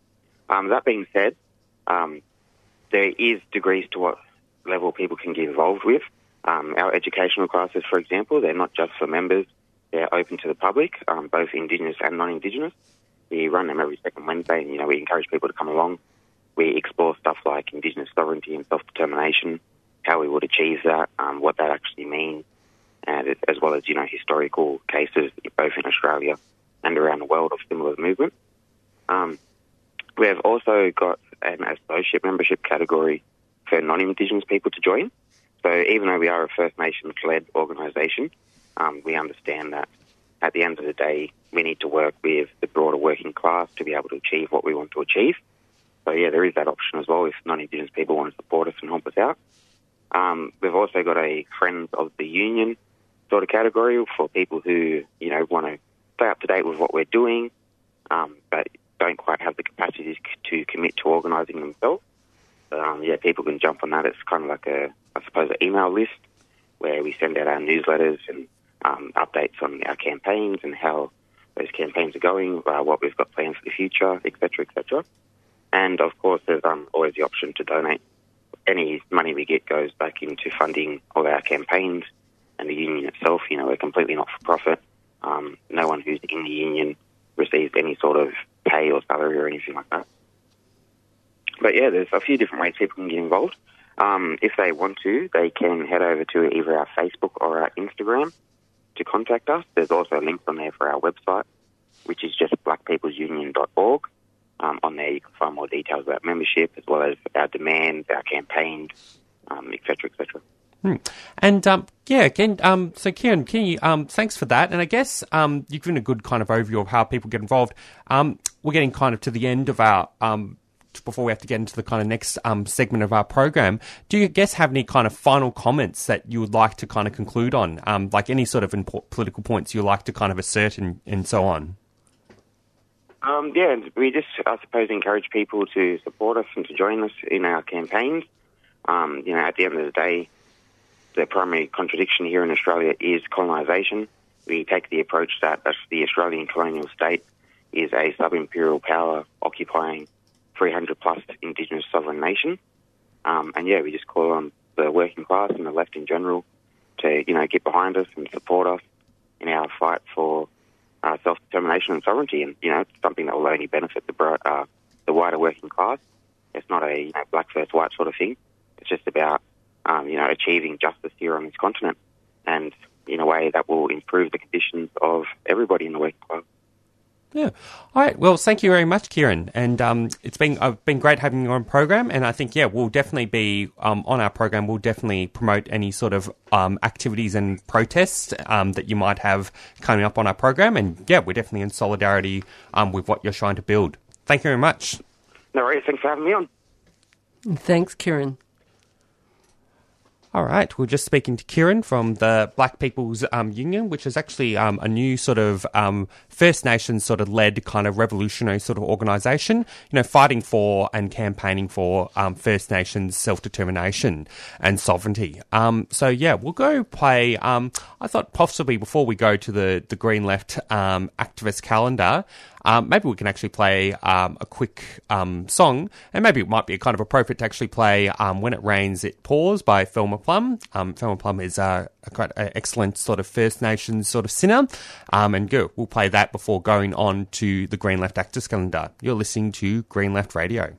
Um, that being said, um, there is degrees to what level people can get involved with. Um, our educational classes, for example, they're not just for members. They're open to the public, um, both Indigenous and non-Indigenous. We run them every second Wednesday, and you know we encourage people to come along. We explore stuff like Indigenous sovereignty and self-determination, how we would achieve that, um, what that actually means, and as well as you know historical cases both in Australia and around the world of similar movements. Um, we have also got an associate membership category for non-Indigenous people to join. So even though we are a First Nations-led organisation, um, we understand that at the end of the day, we need to work with the broader working class to be able to achieve what we want to achieve. So yeah, there is that option as well if non-Indigenous people want to support us and help us out. Um, we've also got a Friends of the Union sort of category for people who, you know, want to stay up to date with what we're doing, um, but don't quite have the capacity to commit to organising themselves. Um, yeah, people can jump on that. It's kind of like a, I suppose, an email list where we send out our newsletters and um, updates on our campaigns and how those campaigns are going, uh, what we've got planned for the future, etc., etc. And of course, there's um, always the option to donate. Any money we get goes back into funding all our campaigns and the union itself. You know, we're completely not for profit. Um, no one who's in the union receives any sort of pay or salary or anything like that. But yeah, there's a few different ways people can get involved. Um, if they want to, they can head over to either our Facebook or our Instagram to contact us. There's also links on there for our website, which is just blackpeoplesunion.org. Um, on there, you can find more details about membership as well as our demands, our campaigns, um, et cetera, et cetera. Hmm. And um, yeah, again, um, so Keiran, can you, um, thanks for that. And I guess um, you've given a good kind of overview of how people get involved. Um, we're getting kind of to the end of our um, before we have to get into the kind of next um, segment of our program, do you guess have any kind of final comments that you would like to kind of conclude on, um, like any sort of impo- political points you like to kind of assert and, and so on? Um, yeah, we just, I suppose, encourage people to support us and to join us in our campaigns. Um, you know, at the end of the day, the primary contradiction here in Australia is colonisation, we take the approach that the Australian colonial state is a sub-imperial power occupying 300 plus indigenous sovereign nation. Um, and yeah, we just call on the working class and the left in general to, you know, get behind us and support us in our fight for uh, self-determination and sovereignty. And, you know, it's something that will only benefit the, uh, the wider working class. It's not a you know, black versus white sort of thing. It's just about, um, you know, achieving justice here on this continent and in a way that will improve the conditions of everybody in the working class. Yeah. All right. Well, thank you very much, Keiran. And um, it's been uh, been great having you on program. And I think yeah, we'll definitely be um, on our program. We'll definitely promote any sort of um, activities and protests um, that you might have coming up on our program. And yeah, we're definitely in solidarity um, with what you're trying to build. Thank you very much. No worries. Thanks for having me on. Thanks, Keiran. All right, we're just speaking to Keiran from the Black People's um, Union, which is actually um, a new sort of um, First Nations sort of led kind of revolutionary sort of organisation, you know, fighting for and campaigning for um, First Nations self determination and sovereignty. Um, so yeah, we'll go play. Um, I thought possibly before we go to the the Green Left activist calendar. Um, maybe we can actually play um, a quick um, song, and maybe it might be kind of appropriate to actually play um, "When It Rains, It Pours" by Thelma Plum. Um, Thelma Plum is uh, a quite a excellent sort of First Nations sort of singer, and go. We'll play that before going on to the Green Left Activist Calendar. You're listening to Green Left Radio.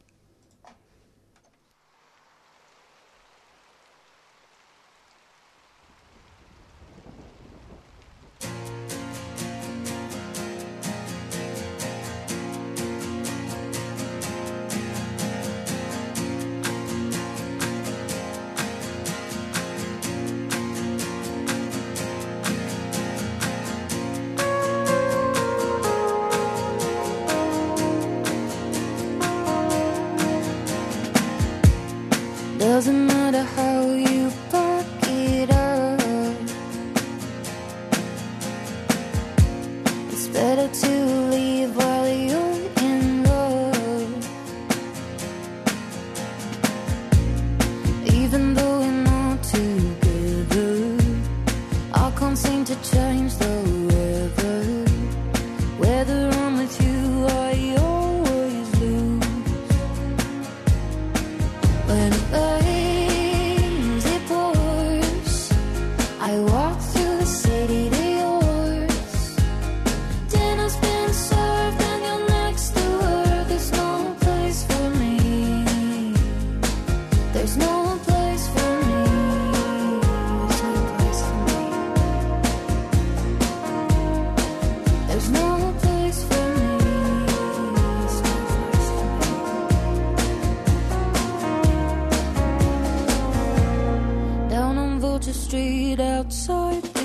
Street outside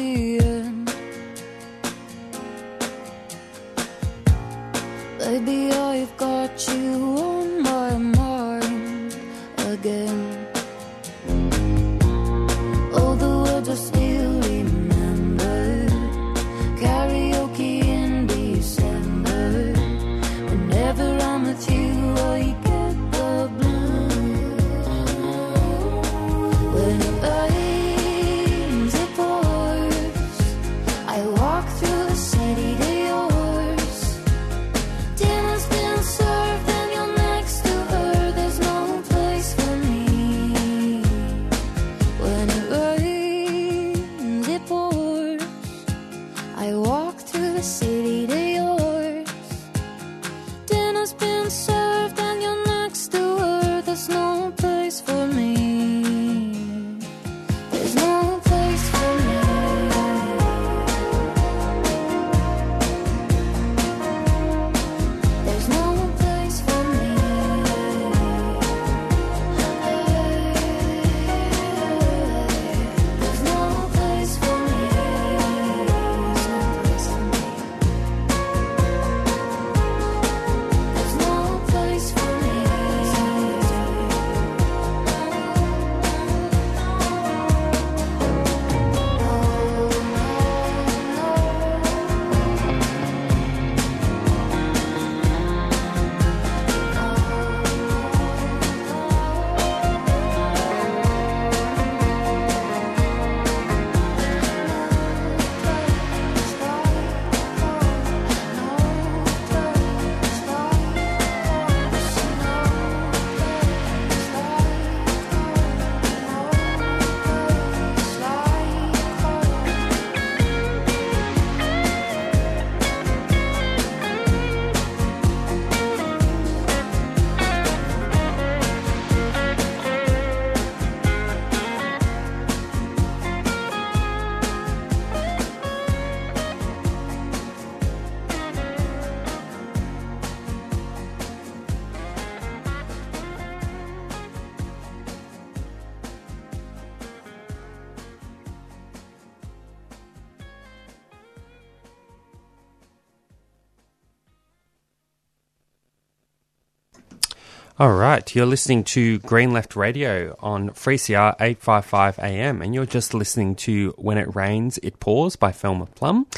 All right, you're listening to Green Left Radio on 3CR 855 AM, and you're just listening to When It Rains, It Pours by Thelma Plum.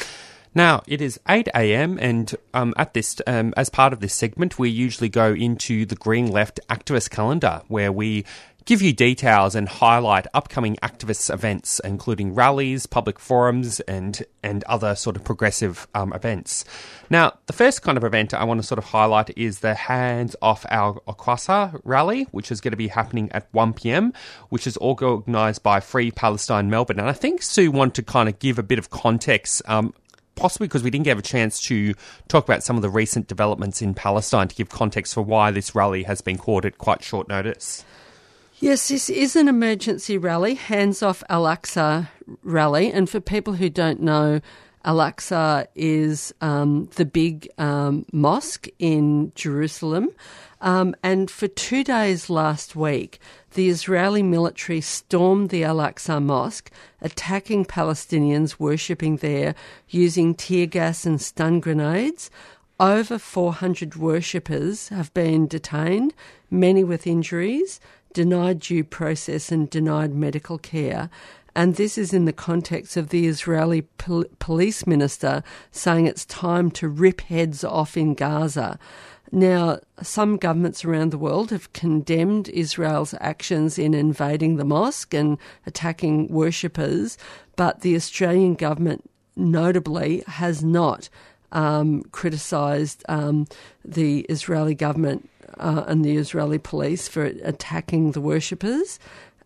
Now, it is 8 a.m., and um, at this, um, as part of this segment, we usually go into the Green Left activist calendar, where we give you details and highlight upcoming activists' events, including rallies, public forums, and and other sort of progressive um, events. Now, the first kind of event I want to sort of highlight is the Hands Off Al Aqsa rally, which is going to be happening at 1 p.m., which is organised by Free Palestine Melbourne. And I think Sue wanted to kind of give a bit of context. Um, possibly because we didn't get a chance to talk about some of the recent developments in Palestine to give context for why this rally has been called at quite short notice. Yes, this is an emergency rally, Hands Off Al Aqsa rally. And for people who don't know, Al Aqsa is um, the big um, mosque in Jerusalem. Um, and for two days last week, the Israeli military stormed the Al Aqsa Mosque, attacking Palestinians worshipping there using tear gas and stun grenades. Over 400 worshippers have been detained, many with injuries, denied due process, and denied medical care. And this is in the context of the Israeli pol- police minister saying it's time to rip heads off in Gaza. Now, some governments around the world have condemned Israel's actions in invading the mosque and attacking worshippers, but the Australian government notably has not um, criticised um, the Israeli government uh, and the Israeli police for attacking the worshippers.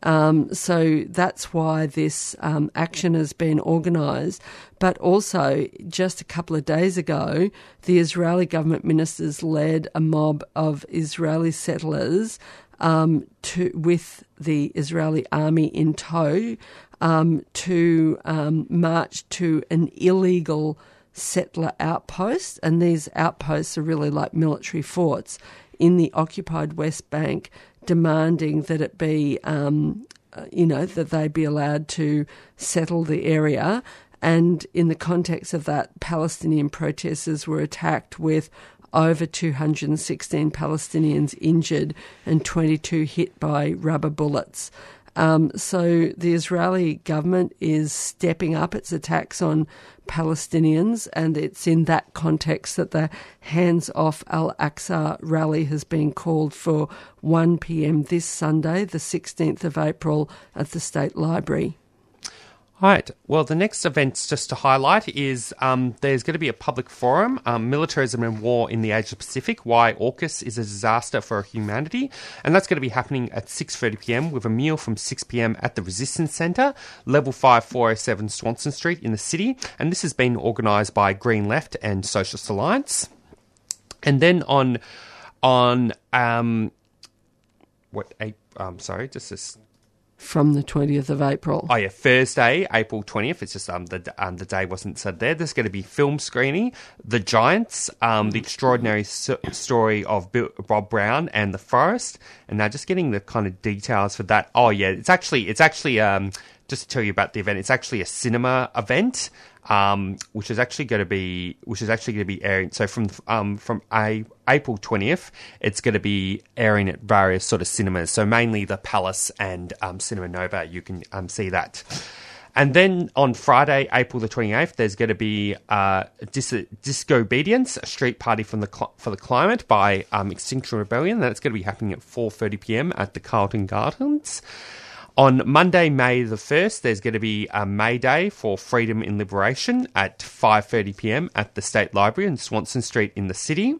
Um, so that's why this um, action has been organised. But also, just a couple of days ago, the Israeli government ministers led a mob of Israeli settlers um, to, with the Israeli army in tow um, to um, march to an illegal settler outposts, And these outposts are really like military forts in the occupied West Bank demanding that it be, um, uh, you know, that they be allowed to settle the area. And in the context of that, Palestinian protesters were attacked with over 216 Palestinians injured and 22 hit by rubber bullets. Um, so the Israeli government is stepping up its attacks on Palestinians, and it's in that context that the Hands Off Al Aqsa rally has been called for 1 pm this Sunday, the 16th of April, at the State Library. Right. Well, the next event, just to highlight, is um, there's going to be a public forum, um, Militarism and War in the Asia Pacific, Why AUKUS is a Disaster for Humanity. And that's going to be happening at 6.30pm with a meal from 6pm at the Resistance Centre, level 5407 Swanston Street in the city. And this has been organised by Green Left and Socialist Alliance. And then on, on, um, what, eight, um, sorry, just this From the 20th of April. Oh yeah, Thursday, April twentieth. It's just um the um the day wasn't said there. There's going to be film screening, The Giants, um the extraordinary s- story of Bill, Bob Brown and the Forest, and now just getting the kind of details for that. Oh yeah, it's actually it's actually um just to tell you about the event. It's actually a cinema event. Um, which is actually going to be, which is actually going to be airing. So from um, from a, April twentieth, it's going to be airing at various sort of cinemas. So mainly the Palace and um, Cinema Nova. You can um, see that. And then on Friday, April the 28th, there's going to be uh, Dis- a street party from the cl- for the climate by um, Extinction Rebellion. That's going to be happening at 4:30 p.m. at the Carlton Gardens. On Monday, May the 1st, there's going to be a May Day for Freedom and Liberation at 5:30 p.m. at the State Library in Swanston Street in the city.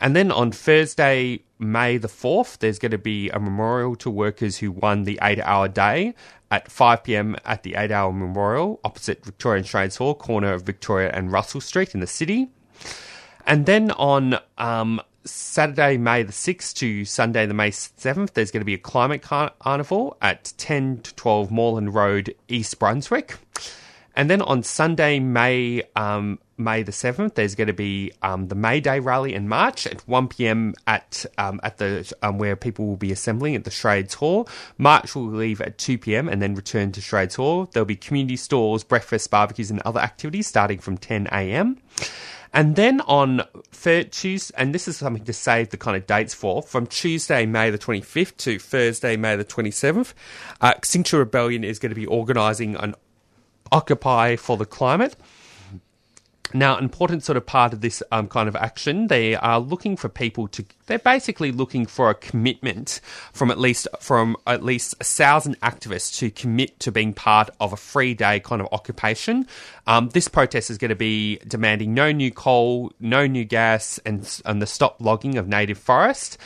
And then on Thursday, May the 4th, there's going to be a memorial to workers who won the 8-hour day at 5 p.m. at the 8-hour memorial opposite Victorian Trades Hall, corner of Victoria and Russell Street in the city. And then on um, Saturday, May the 6th to Sunday, the May 7th, there's going to be a climate carnival at 10 to 12 Moreland Road, East Brunswick. And then on Sunday, May um, May the seventh, there's going to be um, the May Day rally in March at one pm at um, at the um, where people will be assembling at the Trades Hall. March will leave at two pm and then return to Trades Hall. There'll be community stalls, breakfast, barbecues, and other activities starting from ten am. And then on third Tuesday, and this is something to save the kind of dates for, from Tuesday, May the 25th to Thursday, May the 27th, uh, Extinction Rebellion is going to be organising an Occupy for the Climate. Now, an important sort of part of this um, kind of action, they are looking for people to. They're basically looking for a commitment from at least from at least a thousand activists to commit to being part of a free day kind of occupation. Um, this protest is going to be demanding no new coal, no new gas, and and the stop logging of native forest.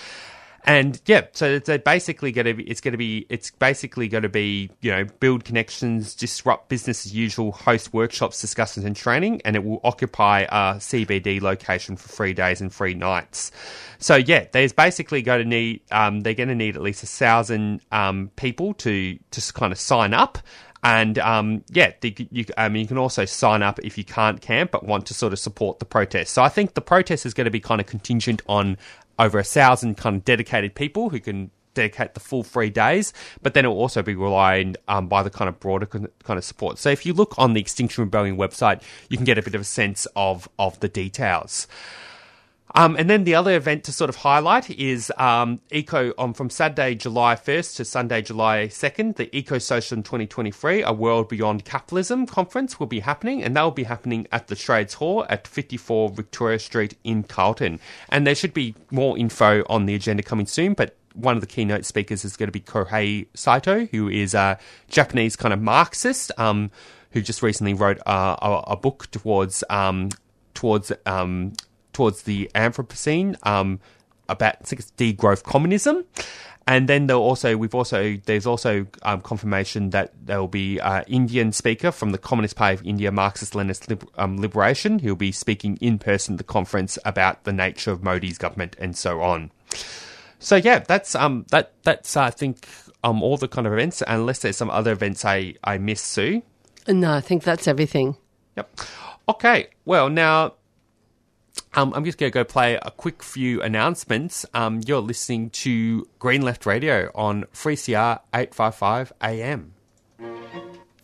And yeah, so it's basically going to be, it's going to be, it's basically going to be, you know, build connections, disrupt business as usual, host workshops, discussions and training, and it will occupy a CBD location for three days and three nights. So yeah, there's basically going to need, um, they're going to need at least a thousand, um, people to, to kind of sign up. And um, yeah, the, you, um, you can also sign up if you can't camp but want to sort of support the protest. So I think the protest is going to be kind of contingent on over a thousand kind of dedicated people who can dedicate the full three days, but then it will also be relied um, by the kind of broader con- kind of support. So if you look on the Extinction Rebellion website, you can get a bit of a sense of of the details. Um, and then the other event to sort of highlight is um, Eco on from Saturday, July 1st to Sunday, July 2nd. The Eco Socialism 2023, a World Beyond Capitalism conference will be happening, and that will be happening at the Trades Hall at 54 Victoria Street in Carlton. And there should be more info on the agenda coming soon, but one of the keynote speakers is going to be Kohei Saito, who is a Japanese kind of Marxist, um, who just recently wrote uh, a, a, book towards um, towards um, towards the Anthropocene um, about I think it's degrowth communism. And then there also we've also there's also um, confirmation that there will be an Indian speaker from the Communist Party of India, Marxist Leninist Liber- um, Liberation, He'll be speaking in person at the conference about the nature of Modi's government and so on. So yeah, that's um that that's I think um all the kind of events. Unless there's some other events I I missed, Sue. No, I think that's everything. Yep. Okay. Well, now um, I'm just going to go play a quick few announcements. Um, you're listening to Green Left Radio on 3CR 855 AM.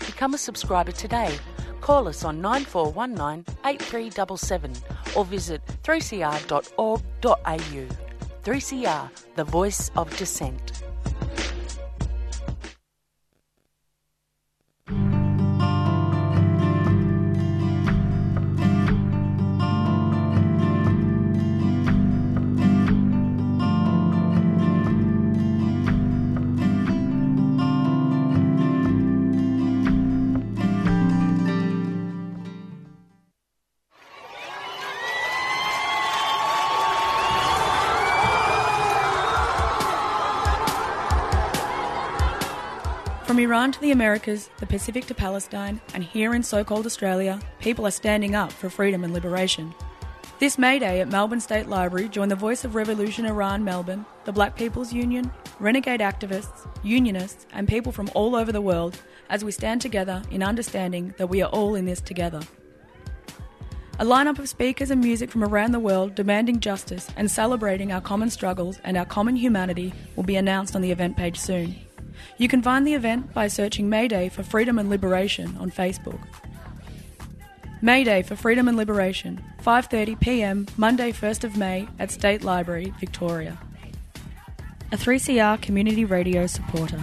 Become a subscriber today. Call us on 9419 8377 or visit 3cr.org.au. 3CR, the voice of dissent. From Iran to the Americas, the Pacific to Palestine, and here in so called Australia, people are standing up for freedom and liberation. This May Day at Melbourne State Library, join the Voice of Revolution Iran Melbourne, the Black People's Union, renegade activists, unionists, and people from all over the world as we stand together in understanding that we are all in this together. A lineup of speakers and music from around the world demanding justice and celebrating our common struggles and our common humanity will be announced on the event page soon. You can find the event by searching Mayday for Freedom and Liberation on Facebook. Mayday for Freedom and Liberation, 5:30 p.m. Monday 1st of May at State Library, Victoria. A 3CR community radio supporter.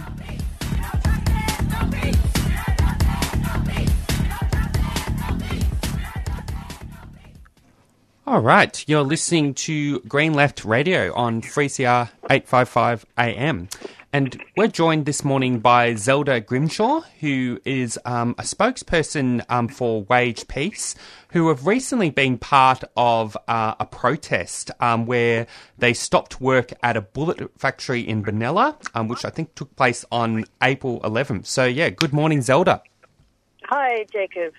All right, you're listening to Green Left Radio on 3CR 855 AM. And we're joined this morning by Zelda Grimshaw, who is um, a spokesperson um, for Wage Peace, who have recently been part of uh, a protest um, where they stopped work at a bullet factory in Benalla, um, which I think took place on April 11th. So, yeah, good morning, Zelda. Hi, Jacob.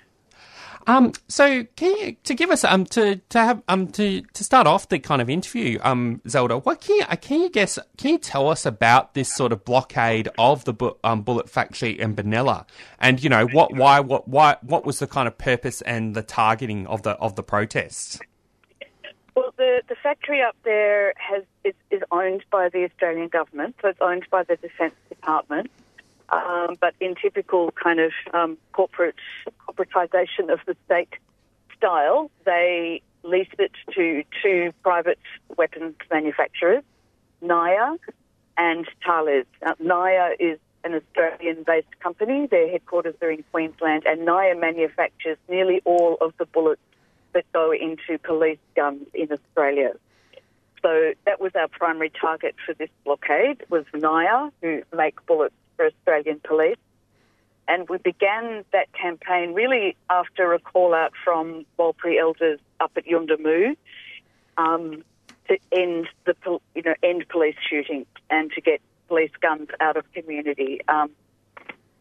Um, so can you, to give us um to to have um to to start off the kind of interview um Zelda, what can you uh, can you guess can you tell us about this sort of blockade of the bu- um, bullet factory in Benalla, and you know what why what why what was the kind of purpose and the targeting of the of the protests? Well, the, the factory up there has is, is owned by the Australian government, so it's owned by the Defence Department. Um, but in typical kind of um, corporate corporatisation of the state style, they leased it to two private weapons manufacturers, NIOA and Thales. Now, NIOA is an Australian-based company. Their headquarters are in Queensland, and NIOA manufactures nearly all of the bullets that go into police guns in Australia. So that was our primary target for this blockade was NIOA, who make bullets for Australian police. And we began that campaign really after a call out from Warlpiri elders up at Yuendumu um, to end the you know end police shootings and to get police guns out of community. Um,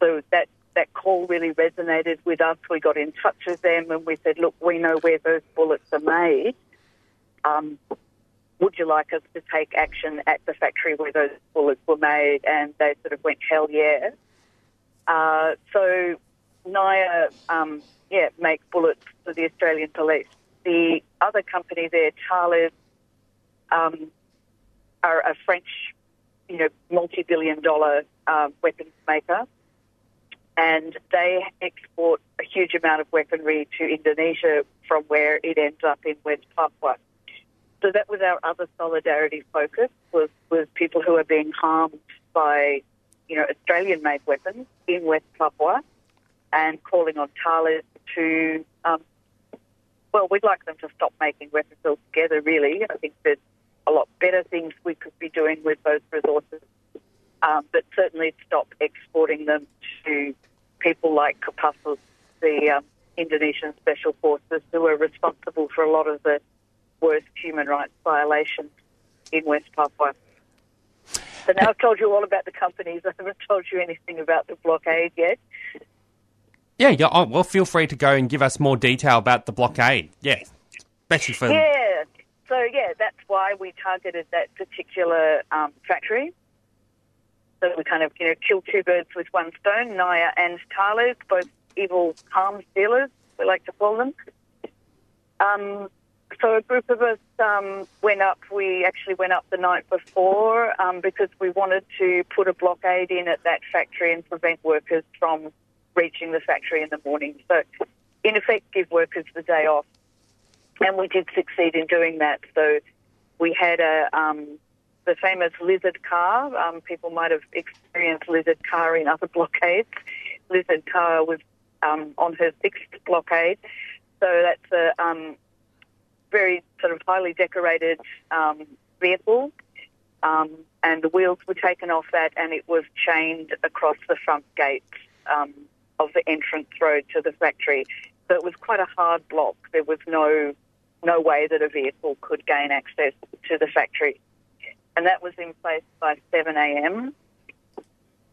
so that that call really resonated with us. We got in touch with them and we said, look, we know where those bullets are made. Um, would you like us to take action at the factory where those bullets were made? And they sort of went, hell yeah. Uh, so NIOA, um, yeah, make bullets for the Australian police. The other company there, Thales, um, are a French, you know, multi-billion dollar uh, weapons maker. And they export a huge amount of weaponry to Indonesia from where it ends up in West Papua. So that was our other solidarity focus was, was people who are being harmed by, you know, Australian-made weapons in West Papua and calling on Thales to, um, well, we'd like them to stop making weapons altogether, really. I think there's a lot better things we could be doing with those resources, um, but certainly stop exporting them to people like Kopassus, the um, Indonesian Special Forces, who are responsible for a lot of the worst human rights violations in West Papua. So now I've told you all about the companies. I haven't told you anything about the blockade yet. Yeah, yeah. Oh, well, feel free to go and give us more detail about the blockade. Yeah, especially for Yeah. So yeah, that's why we targeted that particular um, factory. So we kind of you know killed two birds with one stone. NIOA and Thales, both evil arms dealers, we like to call them. Um, so a group of us um, went up. We actually went up the night before um, because we wanted to put a blockade in at that factory and prevent workers from reaching the factory in the morning. So, in effect, give workers the day off. And we did succeed in doing that. So we had a um, the famous lizard car. Um, people might have experienced lizard car in other blockades. Lizard car was um, on her sixth blockade. So that's a um, very sort of highly decorated um, vehicle. Um, and the wheels were taken off that, and it was chained across the front gate um, of the entrance road to the factory. So it was quite a hard block. There was no no way that a vehicle could gain access to the factory, and that was in place by 7 a.m.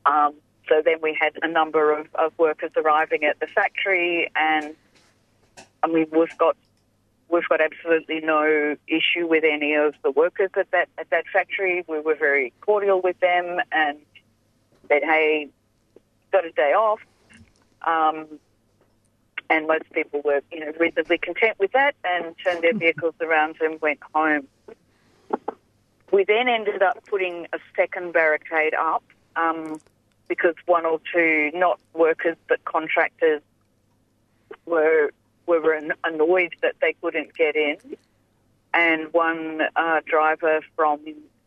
Um, so then we had a number of, of workers arriving at the factory, and I mean we've got we've got absolutely no issue with any of the workers at that at that factory. We were very cordial with them and said, "Hey, got a day off." Um, and most people were, you know, reasonably content with that and turned their vehicles around and went home. We then ended up putting a second barricade up um, because one or two, not workers but contractors, were were an- annoyed that they couldn't get in, and one uh, driver from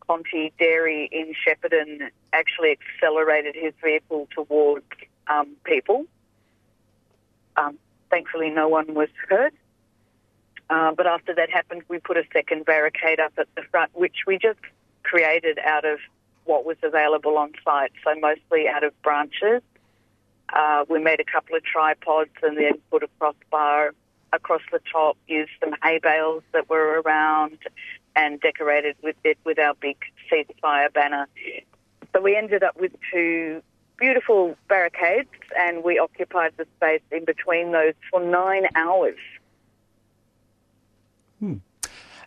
Conti Dairy in Shepparton actually accelerated his vehicle towards um, people. Um, thankfully, no one was hurt. Uh, but after that happened, we put a second barricade up at the front, which we just created out of what was available on site, so mostly out of branches. Uh, we made a couple of tripods and then put a crossbar across the top, used some hay bales that were around, and decorated with it with our big ceasefire banner. So we ended up with two beautiful barricades, and we occupied the space in between those for nine hours.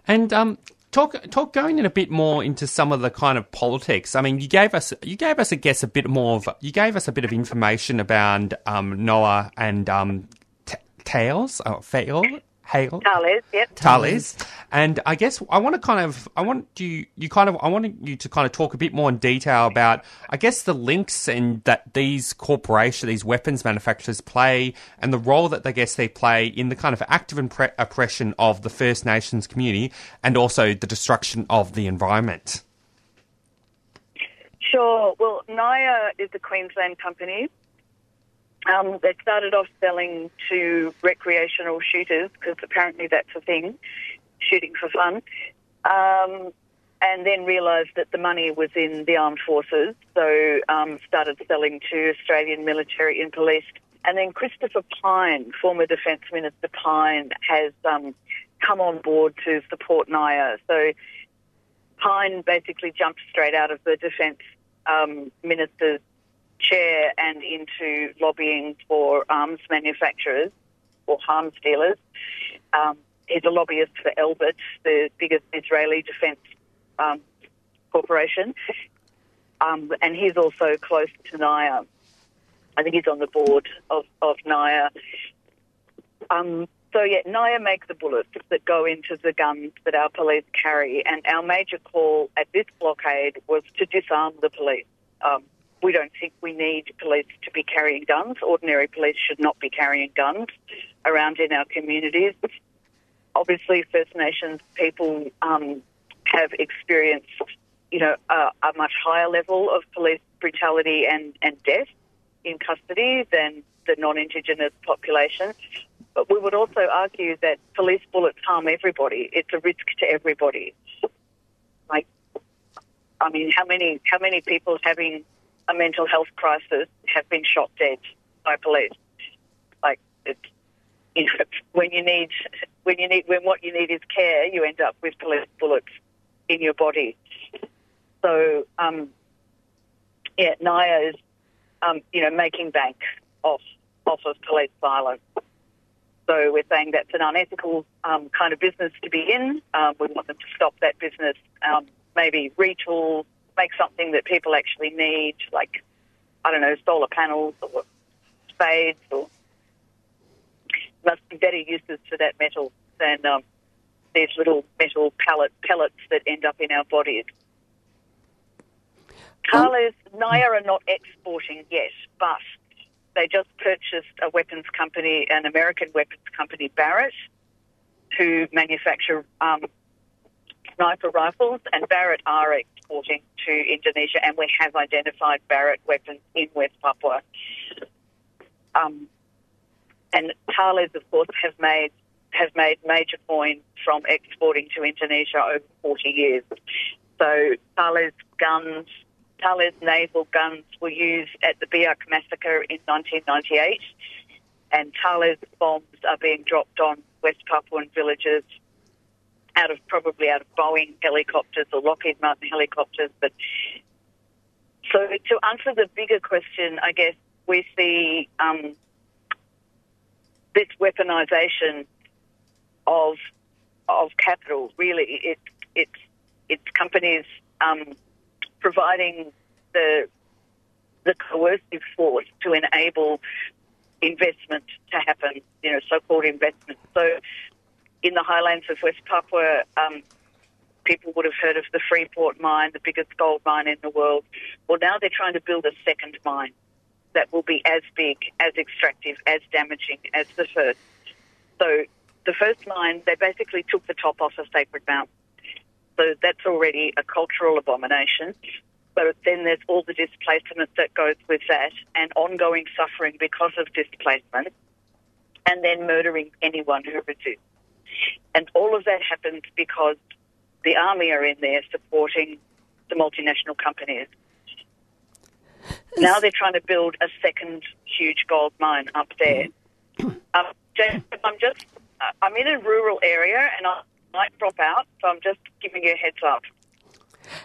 And um, talk talk going in a bit more into some of the kind of politics. I mean, you gave us you gave us, I guess, a bit more of you gave us a bit of information about um, Noah and um, T- Tails, oh, Fail, Hale, Tales, yep. Tales. And I guess I want to kind of, I want you, you kind of, I want you to kind of talk a bit more in detail about, I guess, the links and that these corporations, these weapons manufacturers play and the role that I guess they play in the kind of active impre- oppression of the First Nations community and also the destruction of the environment. Sure. Well, NIOA is a Queensland company. Um, they started off selling to recreational shooters because apparently that's a thing, shooting for fun, um, and then realised that the money was in the armed forces, so um, started selling to Australian military and police. And then Christopher Pyne, former Defence Minister Pyne, has um, come on board to support NIOA. So Pyne basically jumped straight out of the Defence um, Minister's chair and into lobbying for arms manufacturers or arms dealers. Um, he's a lobbyist for Elbit, the biggest Israeli defence um, corporation, um, and he's also close to NIOA. I think he's on the board of, of NIOA. Um, so yeah, NIOA make the bullets that go into the guns that our police carry, and our major call at this blockade was to disarm the police. Um, we don't think we need police to be carrying guns. Ordinary police should not be carrying guns around in our communities. Obviously, First Nations people um, have experienced, you know, a, a much higher level of police brutality and, and death in custody than the non-Indigenous population. But we would also argue that police bullets harm everybody. It's a risk to everybody. Like, I mean, how many how many people having a mental health crisis have been shot dead by police? Like, it's, you know, when you need when you need when what you need is care, you end up with police bullets in your body. So, um, yeah, NIOA is, um, you know, making bank off off of police violence. So we're saying that's an unethical um, kind of business to be in. Um, we want them to stop that business. Um, maybe retool, make something that people actually need, like I don't know, solar panels or spades, or must be better uses for that metal than um, these little metal pellet pellets that end up in our bodies. Carlos, NIOA are not exporting yet, but they just purchased a weapons company, an American weapons company, Barrett, who manufacture um, sniper rifles, and Barrett are exporting to Indonesia, and we have identified Barrett weapons in West Papua. Um, and Thales, of course, have made have made major coin from exporting to Indonesia over 40 years. So Thales guns, Thales naval guns were used at the Biak massacre in 1998, and Thales bombs are being dropped on West Papuan villages out of probably out of Boeing helicopters or Lockheed Martin helicopters. But so to answer the bigger question, I guess we see um, this weaponization of of capital. Really, it, it's it's companies um, providing the the coercive force to enable investment to happen. You know, so-called investment. So, in the highlands of West Papua. Um, People would have heard of the Freeport mine, the biggest gold mine in the world. Well, now they're trying to build a second mine that will be as big, as extractive, as damaging as the first. So the first mine, they basically took the top off a sacred mountain. So that's already a cultural abomination. But then there's all the displacement that goes with that and ongoing suffering because of displacement and then murdering anyone who resists. And all of that happens because the army are in there supporting the multinational companies. Now they're trying to build a second huge gold mine up there. Um, James, I'm just, uh, I'm in a rural area and I might drop out, so I'm just giving you a heads up.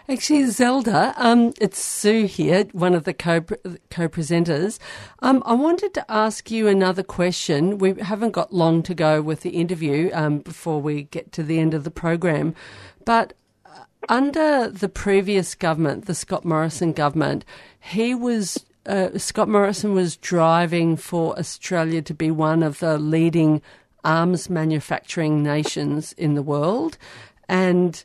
Actually, Zelda, um, it's Sue here, one of the co co-presenters. Um, I wanted to ask you another question. We haven't got long to go with the interview um, before we get to the end of the program, but uh, under the previous government, the Scott Morrison government, he was uh, Scott Morrison was driving for Australia to be one of the leading arms manufacturing nations in the world, and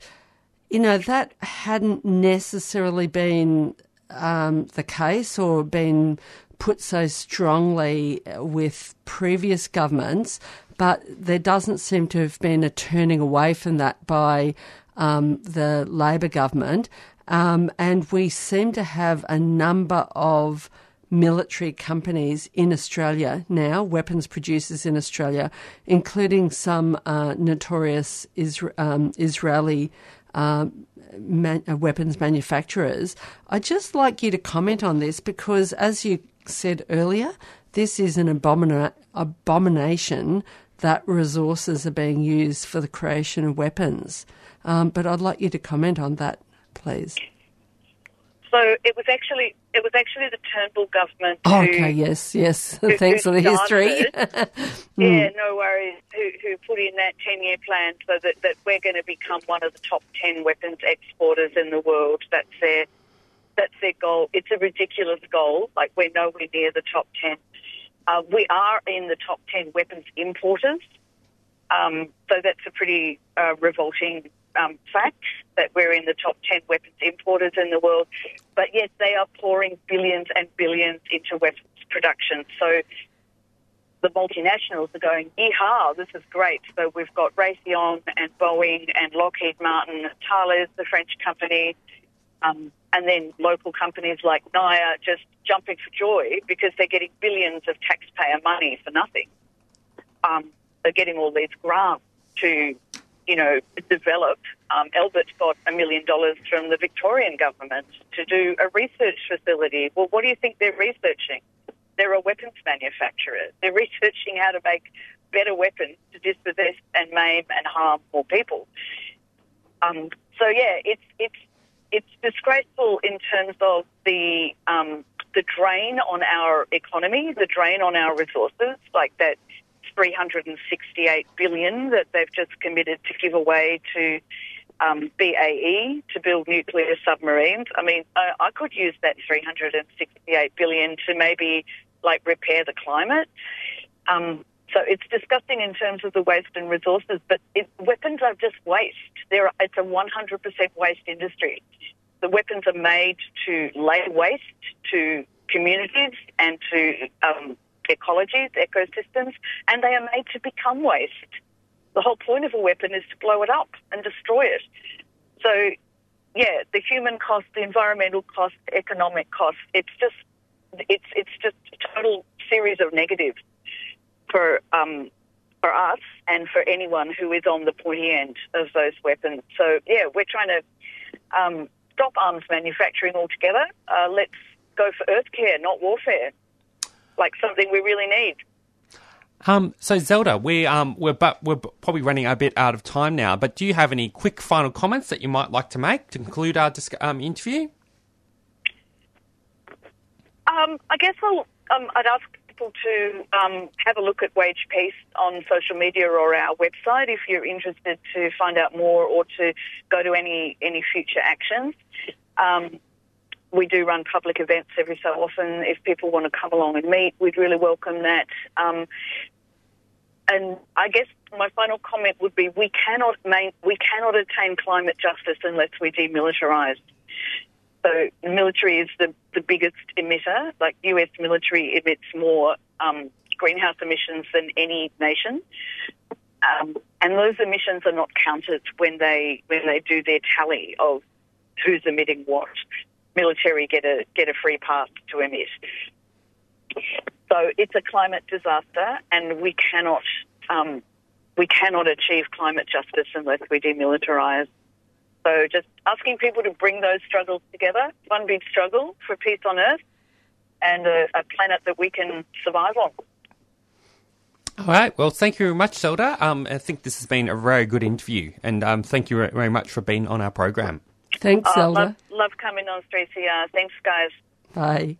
you know, that hadn't necessarily been um, the case or been put so strongly with previous governments, but there doesn't seem to have been a turning away from that by um, the Labor government. Um, and we seem to have a number of military companies in Australia now, weapons producers in Australia, including some uh, notorious Isra- um, Israeli um, man, uh, weapons manufacturers. I'd just like you to comment on this because, as you said earlier, this is an abomina- abomination that resources are being used for the creation of weapons. Um, but I'd like you to comment on that, please. So it was actually it was actually the Turnbull government. Oh, okay, yes, yes. who- Thanks who for the history. Mm. Yeah, no worries. Who, who put in that 10 year plan so that, that we're going to become one of the top 10 weapons exporters in the world. That's their, that's their goal. It's a ridiculous goal. Like, we're nowhere near the top 10. Uh, we are in the top 10 weapons importers. Um, so that's a pretty uh, revolting um, fact that we're in the top 10 weapons importers in the world. But yes, they are pouring billions and billions into weapons production. So the multinationals are going, yeehaw, this is great. So we've got Raytheon and Boeing and Lockheed Martin, Thales, the French company, um, and then local companies like NIOA just jumping for joy because they're getting billions of taxpayer money for nothing. Um, they're getting all these grants to, you know, develop. Um, Elbit got a million dollars from the Victorian government to do a research facility. Well, what do you think they're researching? They're a weapons manufacturer. They're researching how to make better weapons to dispossess and maim and harm more people. Um, so yeah, it's it's it's disgraceful in terms of the um, the drain on our economy, the drain on our resources, like that 368 billion that they've just committed to give away to um, BAE to build nuclear submarines. I mean, I, I could use that 368 billion to maybe like repair the climate. Um, so it's disgusting in terms of the waste and resources, but it, weapons are just waste. They're, it's a 100% waste industry. The weapons are made to lay waste to communities and to um, ecologies, ecosystems, and they are made to become waste. The whole point of a weapon is to blow it up and destroy it. So, yeah, the human cost, the environmental cost, the economic cost, it's just, it's, it's just a total series of negatives for, um, for us and for anyone who is on the pointy end of those weapons. So, yeah, we're trying to um, stop arms manufacturing altogether. Uh, let's go for earth care, not warfare, like something we really need. Um, so Zelda, we um, we're but we're probably running a bit out of time now. But do you have any quick final comments that you might like to make to conclude our dis- um, interview? Um, I guess I'll, um, I'd ask people to um, have a look at Wage Peace on social media or our website if you're interested to find out more or to go to any any future actions. Um, we do run public events every so often. If people want to come along and meet, we'd really welcome that. Um, and I guess my final comment would be: we cannot main, we cannot attain climate justice unless we demilitarise. So military is the, the biggest emitter. Like US military emits more um, greenhouse emissions than any nation, um, and those emissions are not counted when they when they do their tally of who's emitting what. Military get a get a free pass to emit. So it's a climate disaster, and we cannot um, we cannot achieve climate justice unless we demilitarise. So just asking people to bring those struggles together, one big struggle for peace on Earth, and a, a planet that we can survive on. All right. Well, thank you very much, Zelda. Um, I think this has been a very good interview, and um, thank you very much for being on our program. Thanks, Oh, Zelda. Love, love coming on 3CR. Thanks, guys. Bye.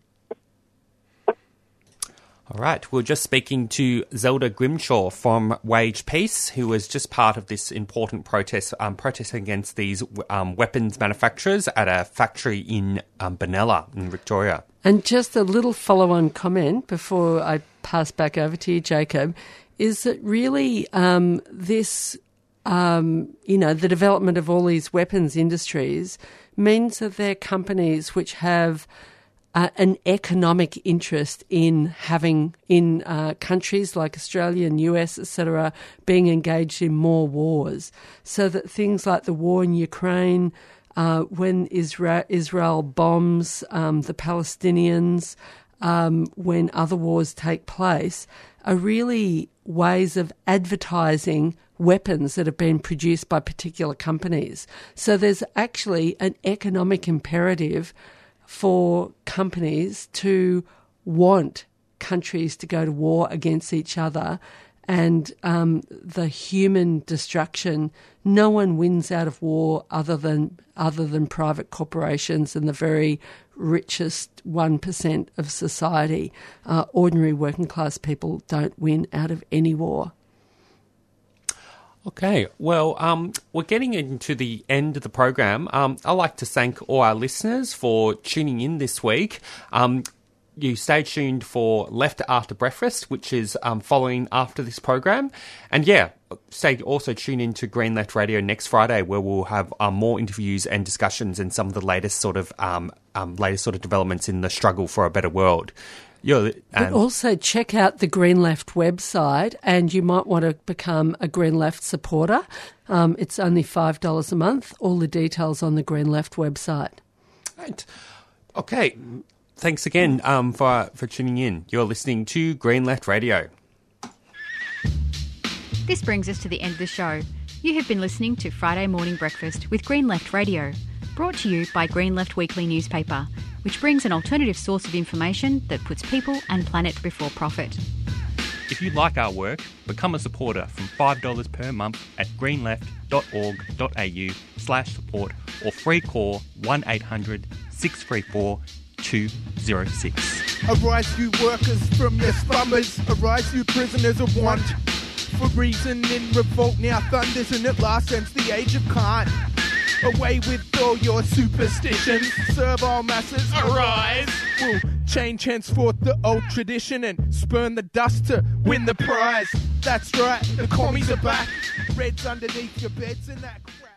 All right, we're just speaking to Zelda Grimshaw from Wage Peace, who was just part of this important protest, um, protesting against these um, weapons manufacturers at a factory in um, Benalla in Victoria. And just a little follow on comment before I pass back over to you, Jacob, is that really um, this, um, you know, the development of all these weapons industries means that they're companies which have uh, an economic interest in having in uh, countries like Australia and US, etc., being engaged in more wars, so that things like the war in Ukraine, uh, when Israel, Israel bombs um, the Palestinians, um, when other wars take place, are really ways of advertising weapons that have been produced by particular companies. So there's actually an economic imperative for companies to want countries to go to war against each other and um, the human destruction. No one wins out of war other than other than private corporations and the very richest one percent of society. Uh, ordinary working class people don't win out of any war. Okay, well, um, we're getting into the end of the program. Um, I'd like to thank all our listeners for tuning in this week. Um, you stay tuned for Left After Breakfast, which is um, following after this program. And yeah, stay also tune in to Green Left Radio next Friday, where we'll have um, more interviews and discussions and some of the latest sort of um, latest sort of developments in the struggle for a better world. You're, But also check out the Green Left website, and you might want to become a Green Left supporter. Um, it's only five dollars a month. All the details on the Green Left website. Right. Okay. Thanks again um, for for tuning in. You're listening to Green Left Radio. This brings us to the end of the show. You have been listening to Friday Morning Breakfast with Green Left Radio, brought to you by Green Left Weekly newspaper, which brings an alternative source of information that puts people and planet before profit. If you like our work, become a supporter from $5 per month at greenleft.org.au slash support or free call 1800 634 206. Arise, you workers from your slumbers. Arise, you prisoners of want. For reason in revolt now thunders, and at last since the age of cant. Away with all your superstitions. Serve all masses. Arise. We'll change henceforth the old tradition and spurn the dust to win the prize. That's right, the commies are back. Reds underneath your beds and that crap.